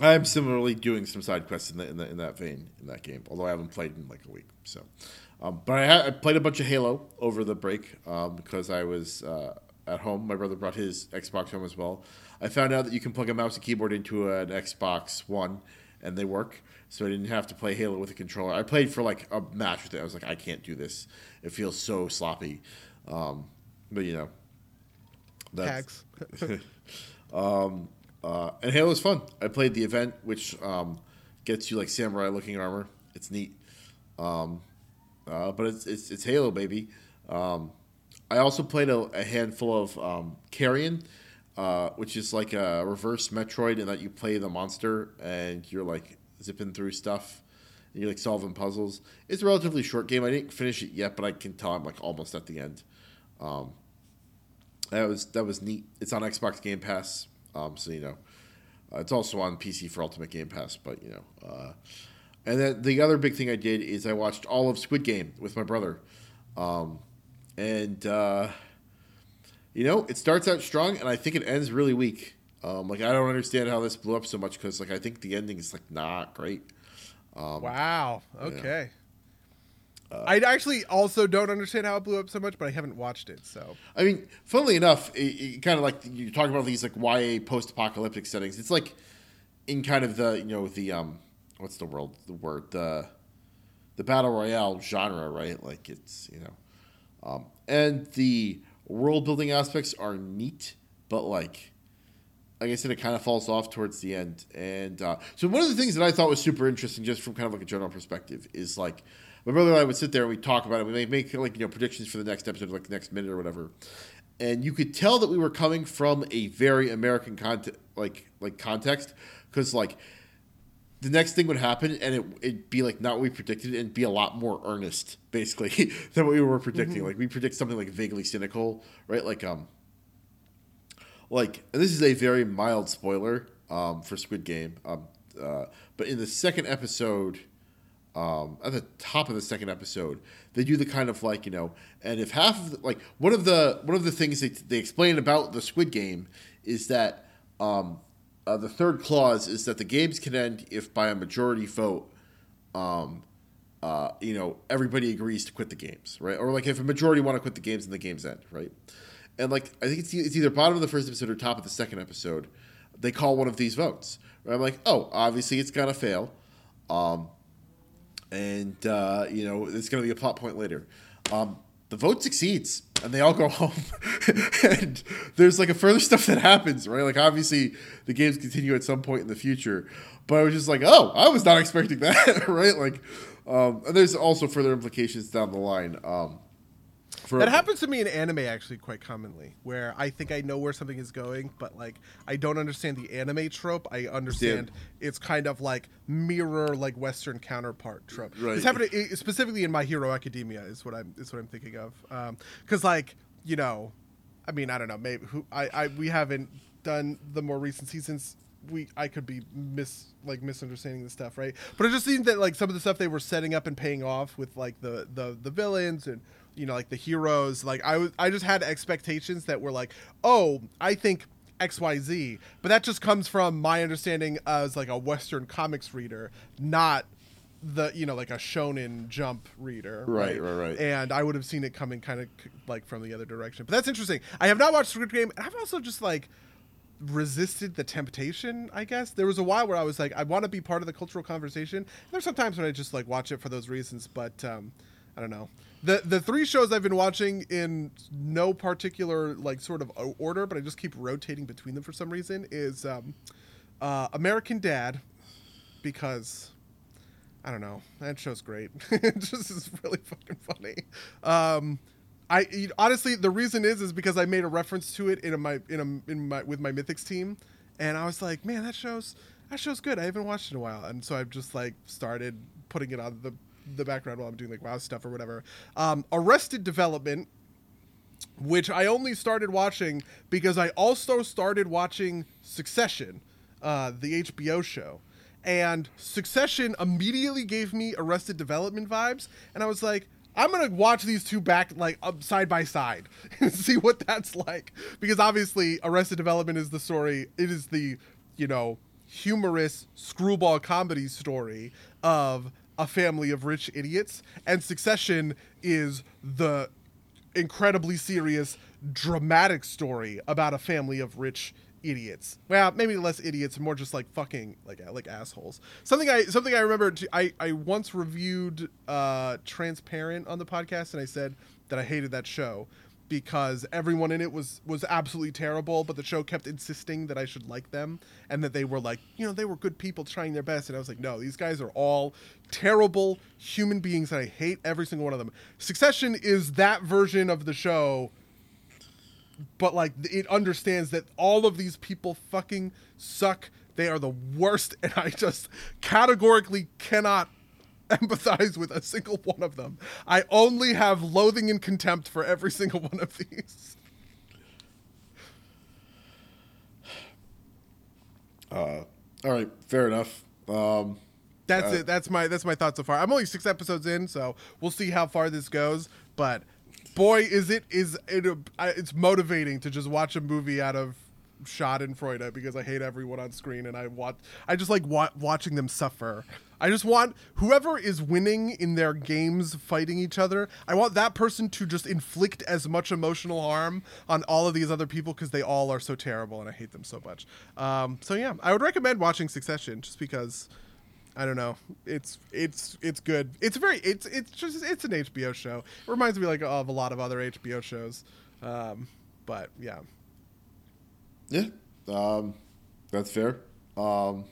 I'm similarly doing some side quests in, the, in, the, in that vein in that game, although I haven't played in like a week. So, um, but I, ha- I played a bunch of Halo over the break um, because I was uh, at home. My brother brought his Xbox home as well. I found out that you can plug a mouse and keyboard into an Xbox One, and they work. So I didn't have to play Halo with a controller. I played for like a match with it. I was like, I can't do this. It feels so sloppy. Um, but you know, that's, Tags. um, uh, and Halo's fun. I played the event, which um, gets you like samurai looking armor. It's neat. Um, uh, but it's, it's it's Halo, baby. Um, I also played a, a handful of um, Carrion, uh, which is like a reverse Metroid in that you play the monster and you're like zipping through stuff. And you're like solving puzzles. It's a relatively short game. I didn't finish it yet, but I can tell I'm like almost at the end. Um, that was that was neat. It's on Xbox Game Pass, um, so you know. Uh, it's also on PC for Ultimate Game Pass, but you know. Uh, and then the other big thing I did is I watched all of Squid Game with my brother, um, and uh, you know it starts out strong, and I think it ends really weak. Um, like I don't understand how this blew up so much because like I think the ending is like not great. Um, Wow. Okay. I actually also don't understand how it blew up so much, but I haven't watched it, so I mean, funnily enough, it, it kind of like you talk about these like YA post-apocalyptic settings. It's like in kind of the you know the um what's the world the word the the battle royale genre, right? Like it's you know, um, and the world building aspects are neat, but like like I said, it kind of falls off towards the end. And uh, so one of the things that I thought was super interesting, just from kind of like a general perspective, is like my brother and I would sit there and we talk about it. We make, make like you know predictions for the next episode, like the next minute or whatever. And you could tell that we were coming from a very American context, like like context, because like the next thing would happen and it, it'd be like not what we predicted and be a lot more earnest, basically, than what we were predicting. Like we predict something like vaguely cynical, right? Like um like and this is a very mild spoiler um, for Squid Game. Um, uh, but in the second episode, um, at the top of the second episode, they do the kind of like you know, and if half of the, like one of the one of the things they, they explain about the Squid Game is that um, uh, the third clause is that the games can end if by a majority vote. Um, uh, you know, everybody agrees to quit the games, right? Or like if a majority want to quit the games, then the games end, right? And like I think it's, it's either bottom of the first episode or top of the second episode. They call one of these votes. Right? I'm like, oh, obviously it's gonna fail, um, and uh, you know it's gonna be a plot point later. Um, the vote succeeds, and they all go home. and there's like a further stuff that happens, right? Like obviously the games continue at some point in the future, but I was just like, oh, I was not expecting that, right? Like, um, and there's also further implications down the line. Um, for that happens to me in anime actually quite commonly, where I think I know where something is going, but like I don't understand the anime trope. I understand it's kind of like mirror like Western counterpart trope. Right. This happened to, specifically in My Hero Academia is what I'm is what I'm thinking of. Because um, like you know, I mean I don't know maybe who I, I we haven't done the more recent seasons we I could be mis like misunderstanding the stuff, right? But it just seemed that like some of the stuff they were setting up and paying off with like the the the villains and you know like the heroes like i was i just had expectations that were like oh i think xyz but that just comes from my understanding as like a western comics reader not the you know like a shonen jump reader. Right right right, right. and i would have seen it coming kind of like from the other direction. But that's interesting. I have not watched squid game and i've also just like resisted the temptation i guess. There was a while where i was like i want to be part of the cultural conversation. There's sometimes when i just like watch it for those reasons but um i don't know the the three shows I've been watching in no particular like sort of order, but I just keep rotating between them for some reason is um, uh, American Dad because I don't know that show's great. it just is really fucking funny. Um, I honestly the reason is is because I made a reference to it in a, my in a in my with my Mythics team, and I was like, man, that show's that show's good. I haven't watched it in a while, and so I've just like started putting it on the the background while I'm doing like WoW stuff or whatever. Um, Arrested Development, which I only started watching because I also started watching Succession, uh, the HBO show. And Succession immediately gave me Arrested Development vibes, and I was like, I'm gonna watch these two back like up side by side and see what that's like because obviously Arrested Development is the story. It is the you know humorous screwball comedy story of a family of rich idiots, and Succession is the incredibly serious, dramatic story about a family of rich idiots. Well, maybe less idiots, more just like fucking like like assholes. Something I something I remember. To, I I once reviewed uh, Transparent on the podcast, and I said that I hated that show because everyone in it was was absolutely terrible but the show kept insisting that I should like them and that they were like you know they were good people trying their best. And I was like no these guys are all terrible human beings and I hate every single one of them. Succession is that version of the show but like it understands that all of these people fucking suck. They are the worst and I just categorically cannot empathize with a single one of them. I only have loathing and contempt for every single one of these. Uh, all right, fair enough. Um, that's uh, it. That's my that's my thoughts so far. I'm only six episodes in, so we'll see how far this goes. But boy, is it is it it's motivating to just watch a movie out of Schadenfreude because I hate everyone on screen and I want I just like wa- watching them suffer. I just want whoever is winning in their games fighting each other. I want that person to just inflict as much emotional harm on all of these other people because they all are so terrible and I hate them so much. Um, so yeah, I would recommend watching Succession just because. I don't know. It's it's it's good. It's very it's it's just it's an HBO show. It reminds me like of a lot of other HBO shows. Um, but yeah, yeah, um, that's fair. Um,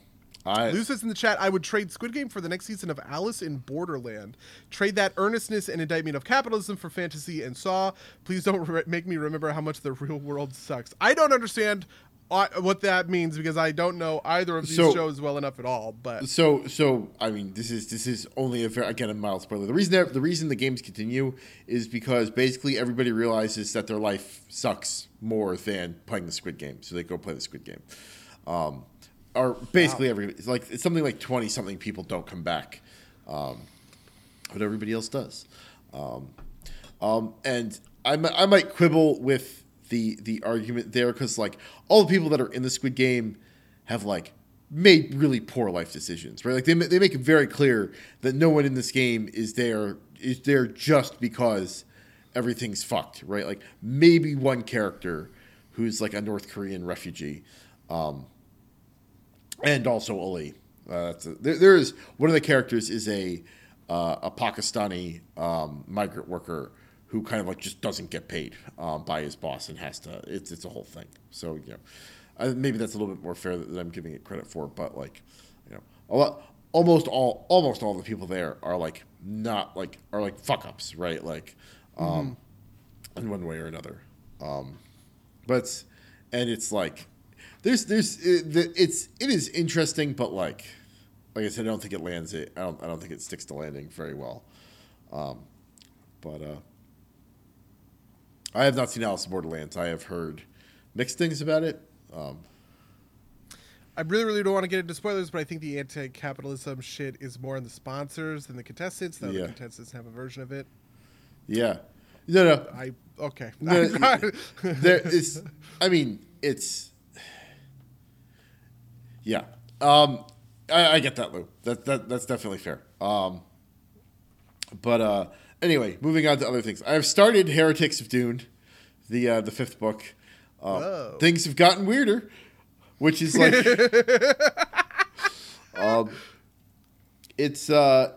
I Lou says in the chat, I would trade Squid Game for the next season of Alice in Borderland. Trade that earnestness and indictment of capitalism for fantasy and Saw. Please don't re- make me remember how much the real world sucks. I don't understand what that means because I don't know either of these so, shows well enough at all. But so so I mean this is this is only a very, again a mild spoiler. The reason that, the reason the games continue is because basically everybody realizes that their life sucks more than playing the Squid Game, so they go play the Squid Game. Um, or basically wow. every it's like it's something like twenty something people don't come back, um, but everybody else does. Um, um, and I, I might quibble with the the argument there because like all the people that are in the Squid Game have like made really poor life decisions, right? Like they they make it very clear that no one in this game is there is there just because everything's fucked, right? Like maybe one character who's like a North Korean refugee, um, and also Ali. Uh, a, there, there is one of the characters is a uh, a Pakistani um, migrant worker who kind of like just doesn't get paid um, by his boss and has to. It's it's a whole thing. So you know, I, maybe that's a little bit more fair than I'm giving it credit for. But like, you know, a lot, almost all almost all the people there are like not like are like fuck ups, right? Like, um, in one way or another. Um, but and it's like there's there's it's it is interesting, but like like I said, I don't think it lands it. I don't I don't think it sticks to landing very well. Um, but uh, I have not seen Alice in Borderlands. I have heard mixed things about it. Um, I really, really don't want to get into spoilers, but I think the anti-capitalism shit is more in the sponsors than the contestants. Though Yeah. the contestants have a version of it. yeah, no, no, I okay. No, there is. I mean, it's. Yeah, um, I, I get that, Lou. That, that that's definitely fair. Um, but uh, anyway, moving on to other things. I've started Heretics of Dune, the uh, the fifth book. Uh, things have gotten weirder, which is like, um, it's uh,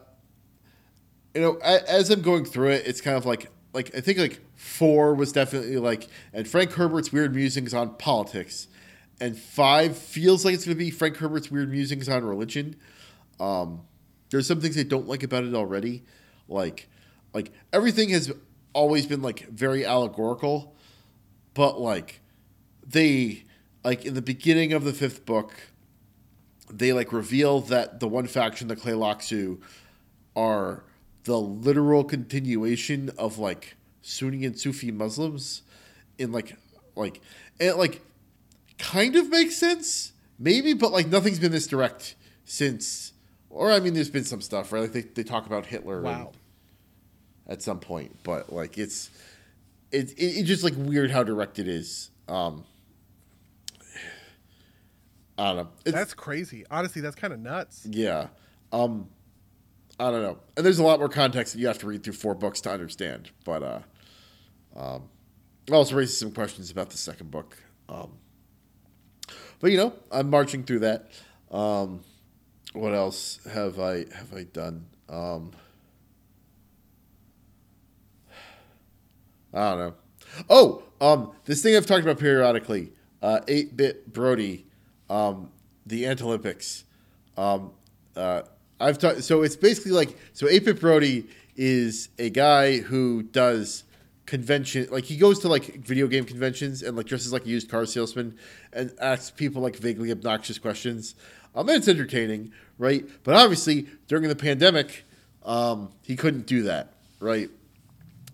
you know, as I'm going through it, it's kind of like like I think like four was definitely like, and Frank Herbert's weird musings on politics, and five feels like it's going to be Frank Herbert's weird musings on religion. Um, there's some things I don't like about it already, like like everything has always been like very allegorical, but like they like in the beginning of the fifth book they like reveal that the one faction, the Tleilaxu, are the literal continuation of like Sunni and Sufi Muslims in like like and like kind of makes sense, maybe, but like nothing's been this direct since or I mean there's been some stuff, right? Like they, they talk about Hitler wow. at some point, but like it's it, it it's just like weird how direct it is. Um I don't know. It's, That's crazy. Honestly, that's kind of nuts. yeah. Um I don't know. And there's a lot more context that you have to read through four books to understand. But uh um it also raises some questions about the second book. Um but you know, I'm marching through that. Um what else have I have I done? Um I don't know. Oh, um, this thing I've talked about periodically, uh, 8-bit Brody, um, the Antilympics. Um, uh, I've talked. So it's basically like so. 8-bit Brody is a guy who does convention. Like he goes to like video game conventions and like dresses like a used car salesman and asks people like vaguely obnoxious questions. Um, and it's entertaining, right? But obviously during the pandemic, um, he couldn't do that, right?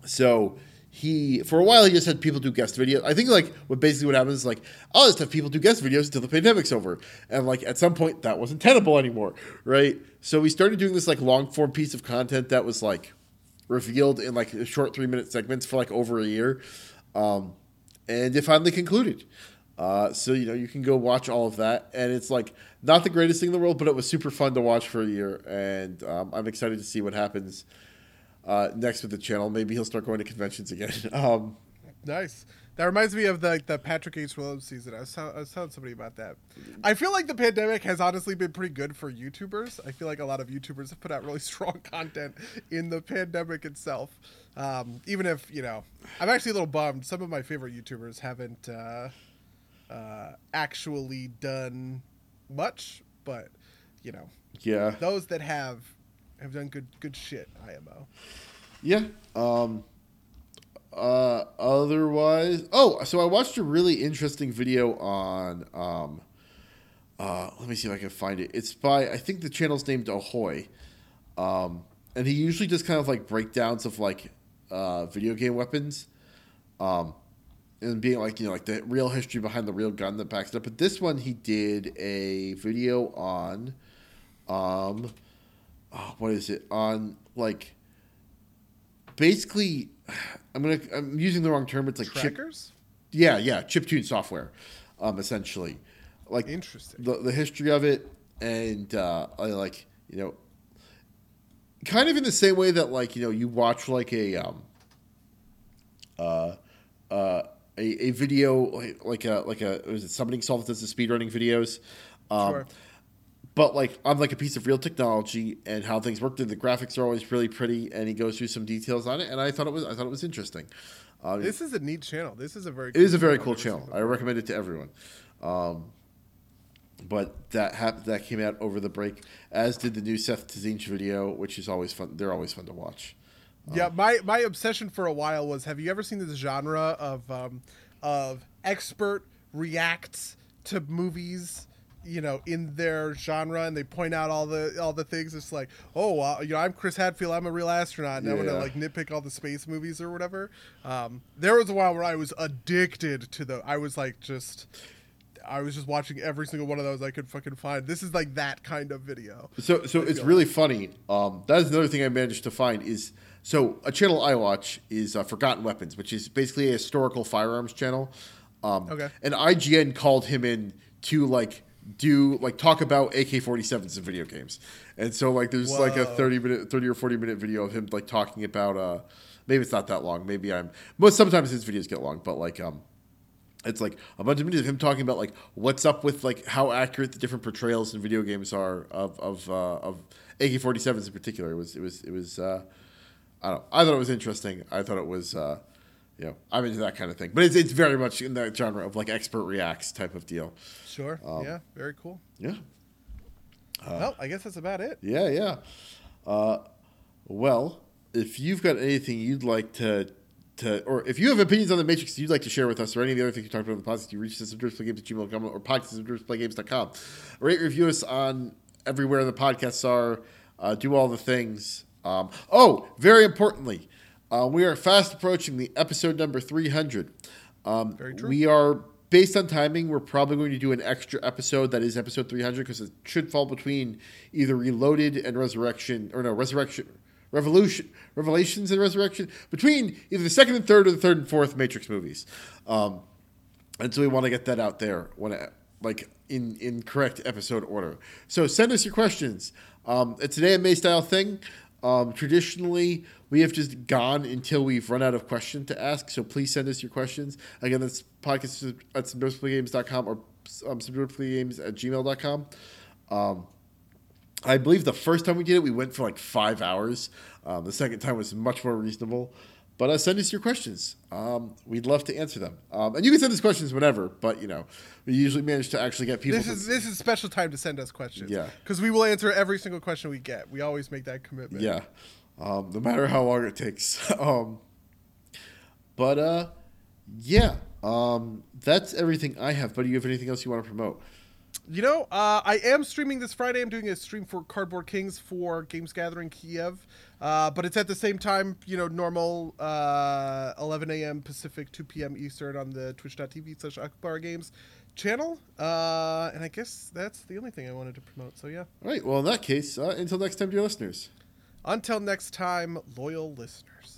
So he for a while he just had people do guest videos. I think like what basically what happens is like I'll just have people do guest videos until the pandemic's over. And like at some point that wasn't tenable anymore, right? So we started doing this like long form piece of content that was like revealed in like short three minute segments for like over a year. Um, and it finally concluded. Uh, so you know you can go watch all of that, and it's like not the greatest thing in the world, but it was super fun to watch for a year, and um, I'm excited to see what happens uh, next with the channel. Maybe he'll start going to conventions again. Um, Nice. That reminds me of the the Patrick H. Willems season. I was, tell- I was telling somebody about that. I feel like the pandemic has honestly been pretty good for YouTubers. I feel like a lot of YouTubers have put out really strong content in the pandemic itself. Um, even if you know, I'm actually a little bummed. Some of my favorite YouTubers haven't uh, uh, actually done much, but you know, yeah, those that have have done good good shit. IMO. yeah. Um, uh, otherwise, oh, so I watched a really interesting video on. Um, uh, let me see if I can find it. It's by I think the channel's named Ahoy, um, and he usually does kind of like breakdowns of like uh, video game weapons, um, and being like you know like the real history behind the real gun that backs it up. But this one he did a video on, um, oh, what is it on like basically I'm gonna I'm using the wrong term. It's like chip, Trackers. yeah, yeah, chiptune software, um, essentially, like Interesting. the the history of it, and uh, I like you know, kind of in the same way that like you know you watch like a um, uh, uh, a, a video like, like a like a was it somebody solved this the speedrunning videos, um, Sure. But like on like a piece of real technology and how things worked And the graphics are always really pretty, and he goes through some details on it. And I thought it was I thought it was interesting. Um, This is a neat channel. This is a very. it is a very cool channel. I recommend it to everyone. Um, but that hap- that came out over the break, as did the new Seth Tazinch video, which is always fun. They're always fun to watch. Yeah, my my obsession for a while was: Have you ever seen this genre of um, of expert reacts to movies? You know, in their genre, and they point out all the all the things. It's like, oh, uh, you know, I'm Chris Hadfield. I'm a real astronaut, and I'm gonna like nitpick all the space movies or whatever. Um, there was a while where I was addicted to the. I was like just. I was just watching every single one of those I could fucking find. This is like that kind of video. So, so it's really funny. Um, that is another thing I managed to find is so a channel I watch is uh, Forgotten Weapons, which is basically a historical firearms channel. Um, Okay. And IGN called him in to like do like talk about AK-47s in video games, and so like there's like a thirty minute, thirty or forty minute video of him like talking about. Uh, maybe it's not that long. Maybe I'm. Most sometimes his videos get long, but like um, it's like a bunch of minutes of him talking about like what's up with like how accurate the different portrayals in video games are of of uh, of AK-47s in particular. It was it was it was uh, I don't know. I thought it was interesting. I thought it was uh, know I'm into that kind of thing, but it's it's very much in that genre of like expert reacts type of deal. Sure. Um, yeah. Very cool. Yeah, well, I guess that's about it. yeah, yeah. Uh, well, if you've got anything you'd like to. To, or if you have opinions on the Matrix you'd like to share with us, or any of the other things you talked about in the podcast, you reach us at subversivegames at gmail.com or podcast at. Rate, review us on everywhere the podcasts are. Uh, do all the things. Um, oh, very importantly, uh, we are fast approaching the episode number 300. Um, Very true. We are, based on timing, we're probably going to do an extra episode that is episode 300 because it should fall between either Reloaded and Resurrection, or no, Resurrection. Revolution, Revelations and Resurrection between either the second and third or the third and fourth Matrix movies, um, and so we want to get that out there when like in in correct episode order. So send us your questions. Um, it's an AMA style thing. Um, traditionally, we have just gone until we've run out of questions to ask. So please send us your questions. Again, that's podcast at subversivegames.com or um, subversivegames at gmail.com. Um, I believe the first time we did it, we went for like five hours. Um, the second time was much more reasonable. But uh, send us your questions. Um, we'd love to answer them. Um, and you can send us questions whenever, but you know, we usually manage to actually get people. This to, is this is special time to send us questions. Yeah. Because we will answer every single question we get. We always make that commitment. yeah, um, no matter how long it takes. um, but uh, yeah, um, that's everything I have. But do you have anything else you want to promote? You know, uh, I am streaming this Friday. I'm doing a stream for Cardboard Kings for Games Gathering Kiev. Uh, but it's at the same time, you know, normal uh, 11 a.m. Pacific, 2 p.m. Eastern on the twitch.tv slash Akbar Games channel. Uh, and I guess that's the only thing I wanted to promote. So, yeah. All right. Well, in that case, uh, until next time, dear listeners. Until next time, loyal listeners.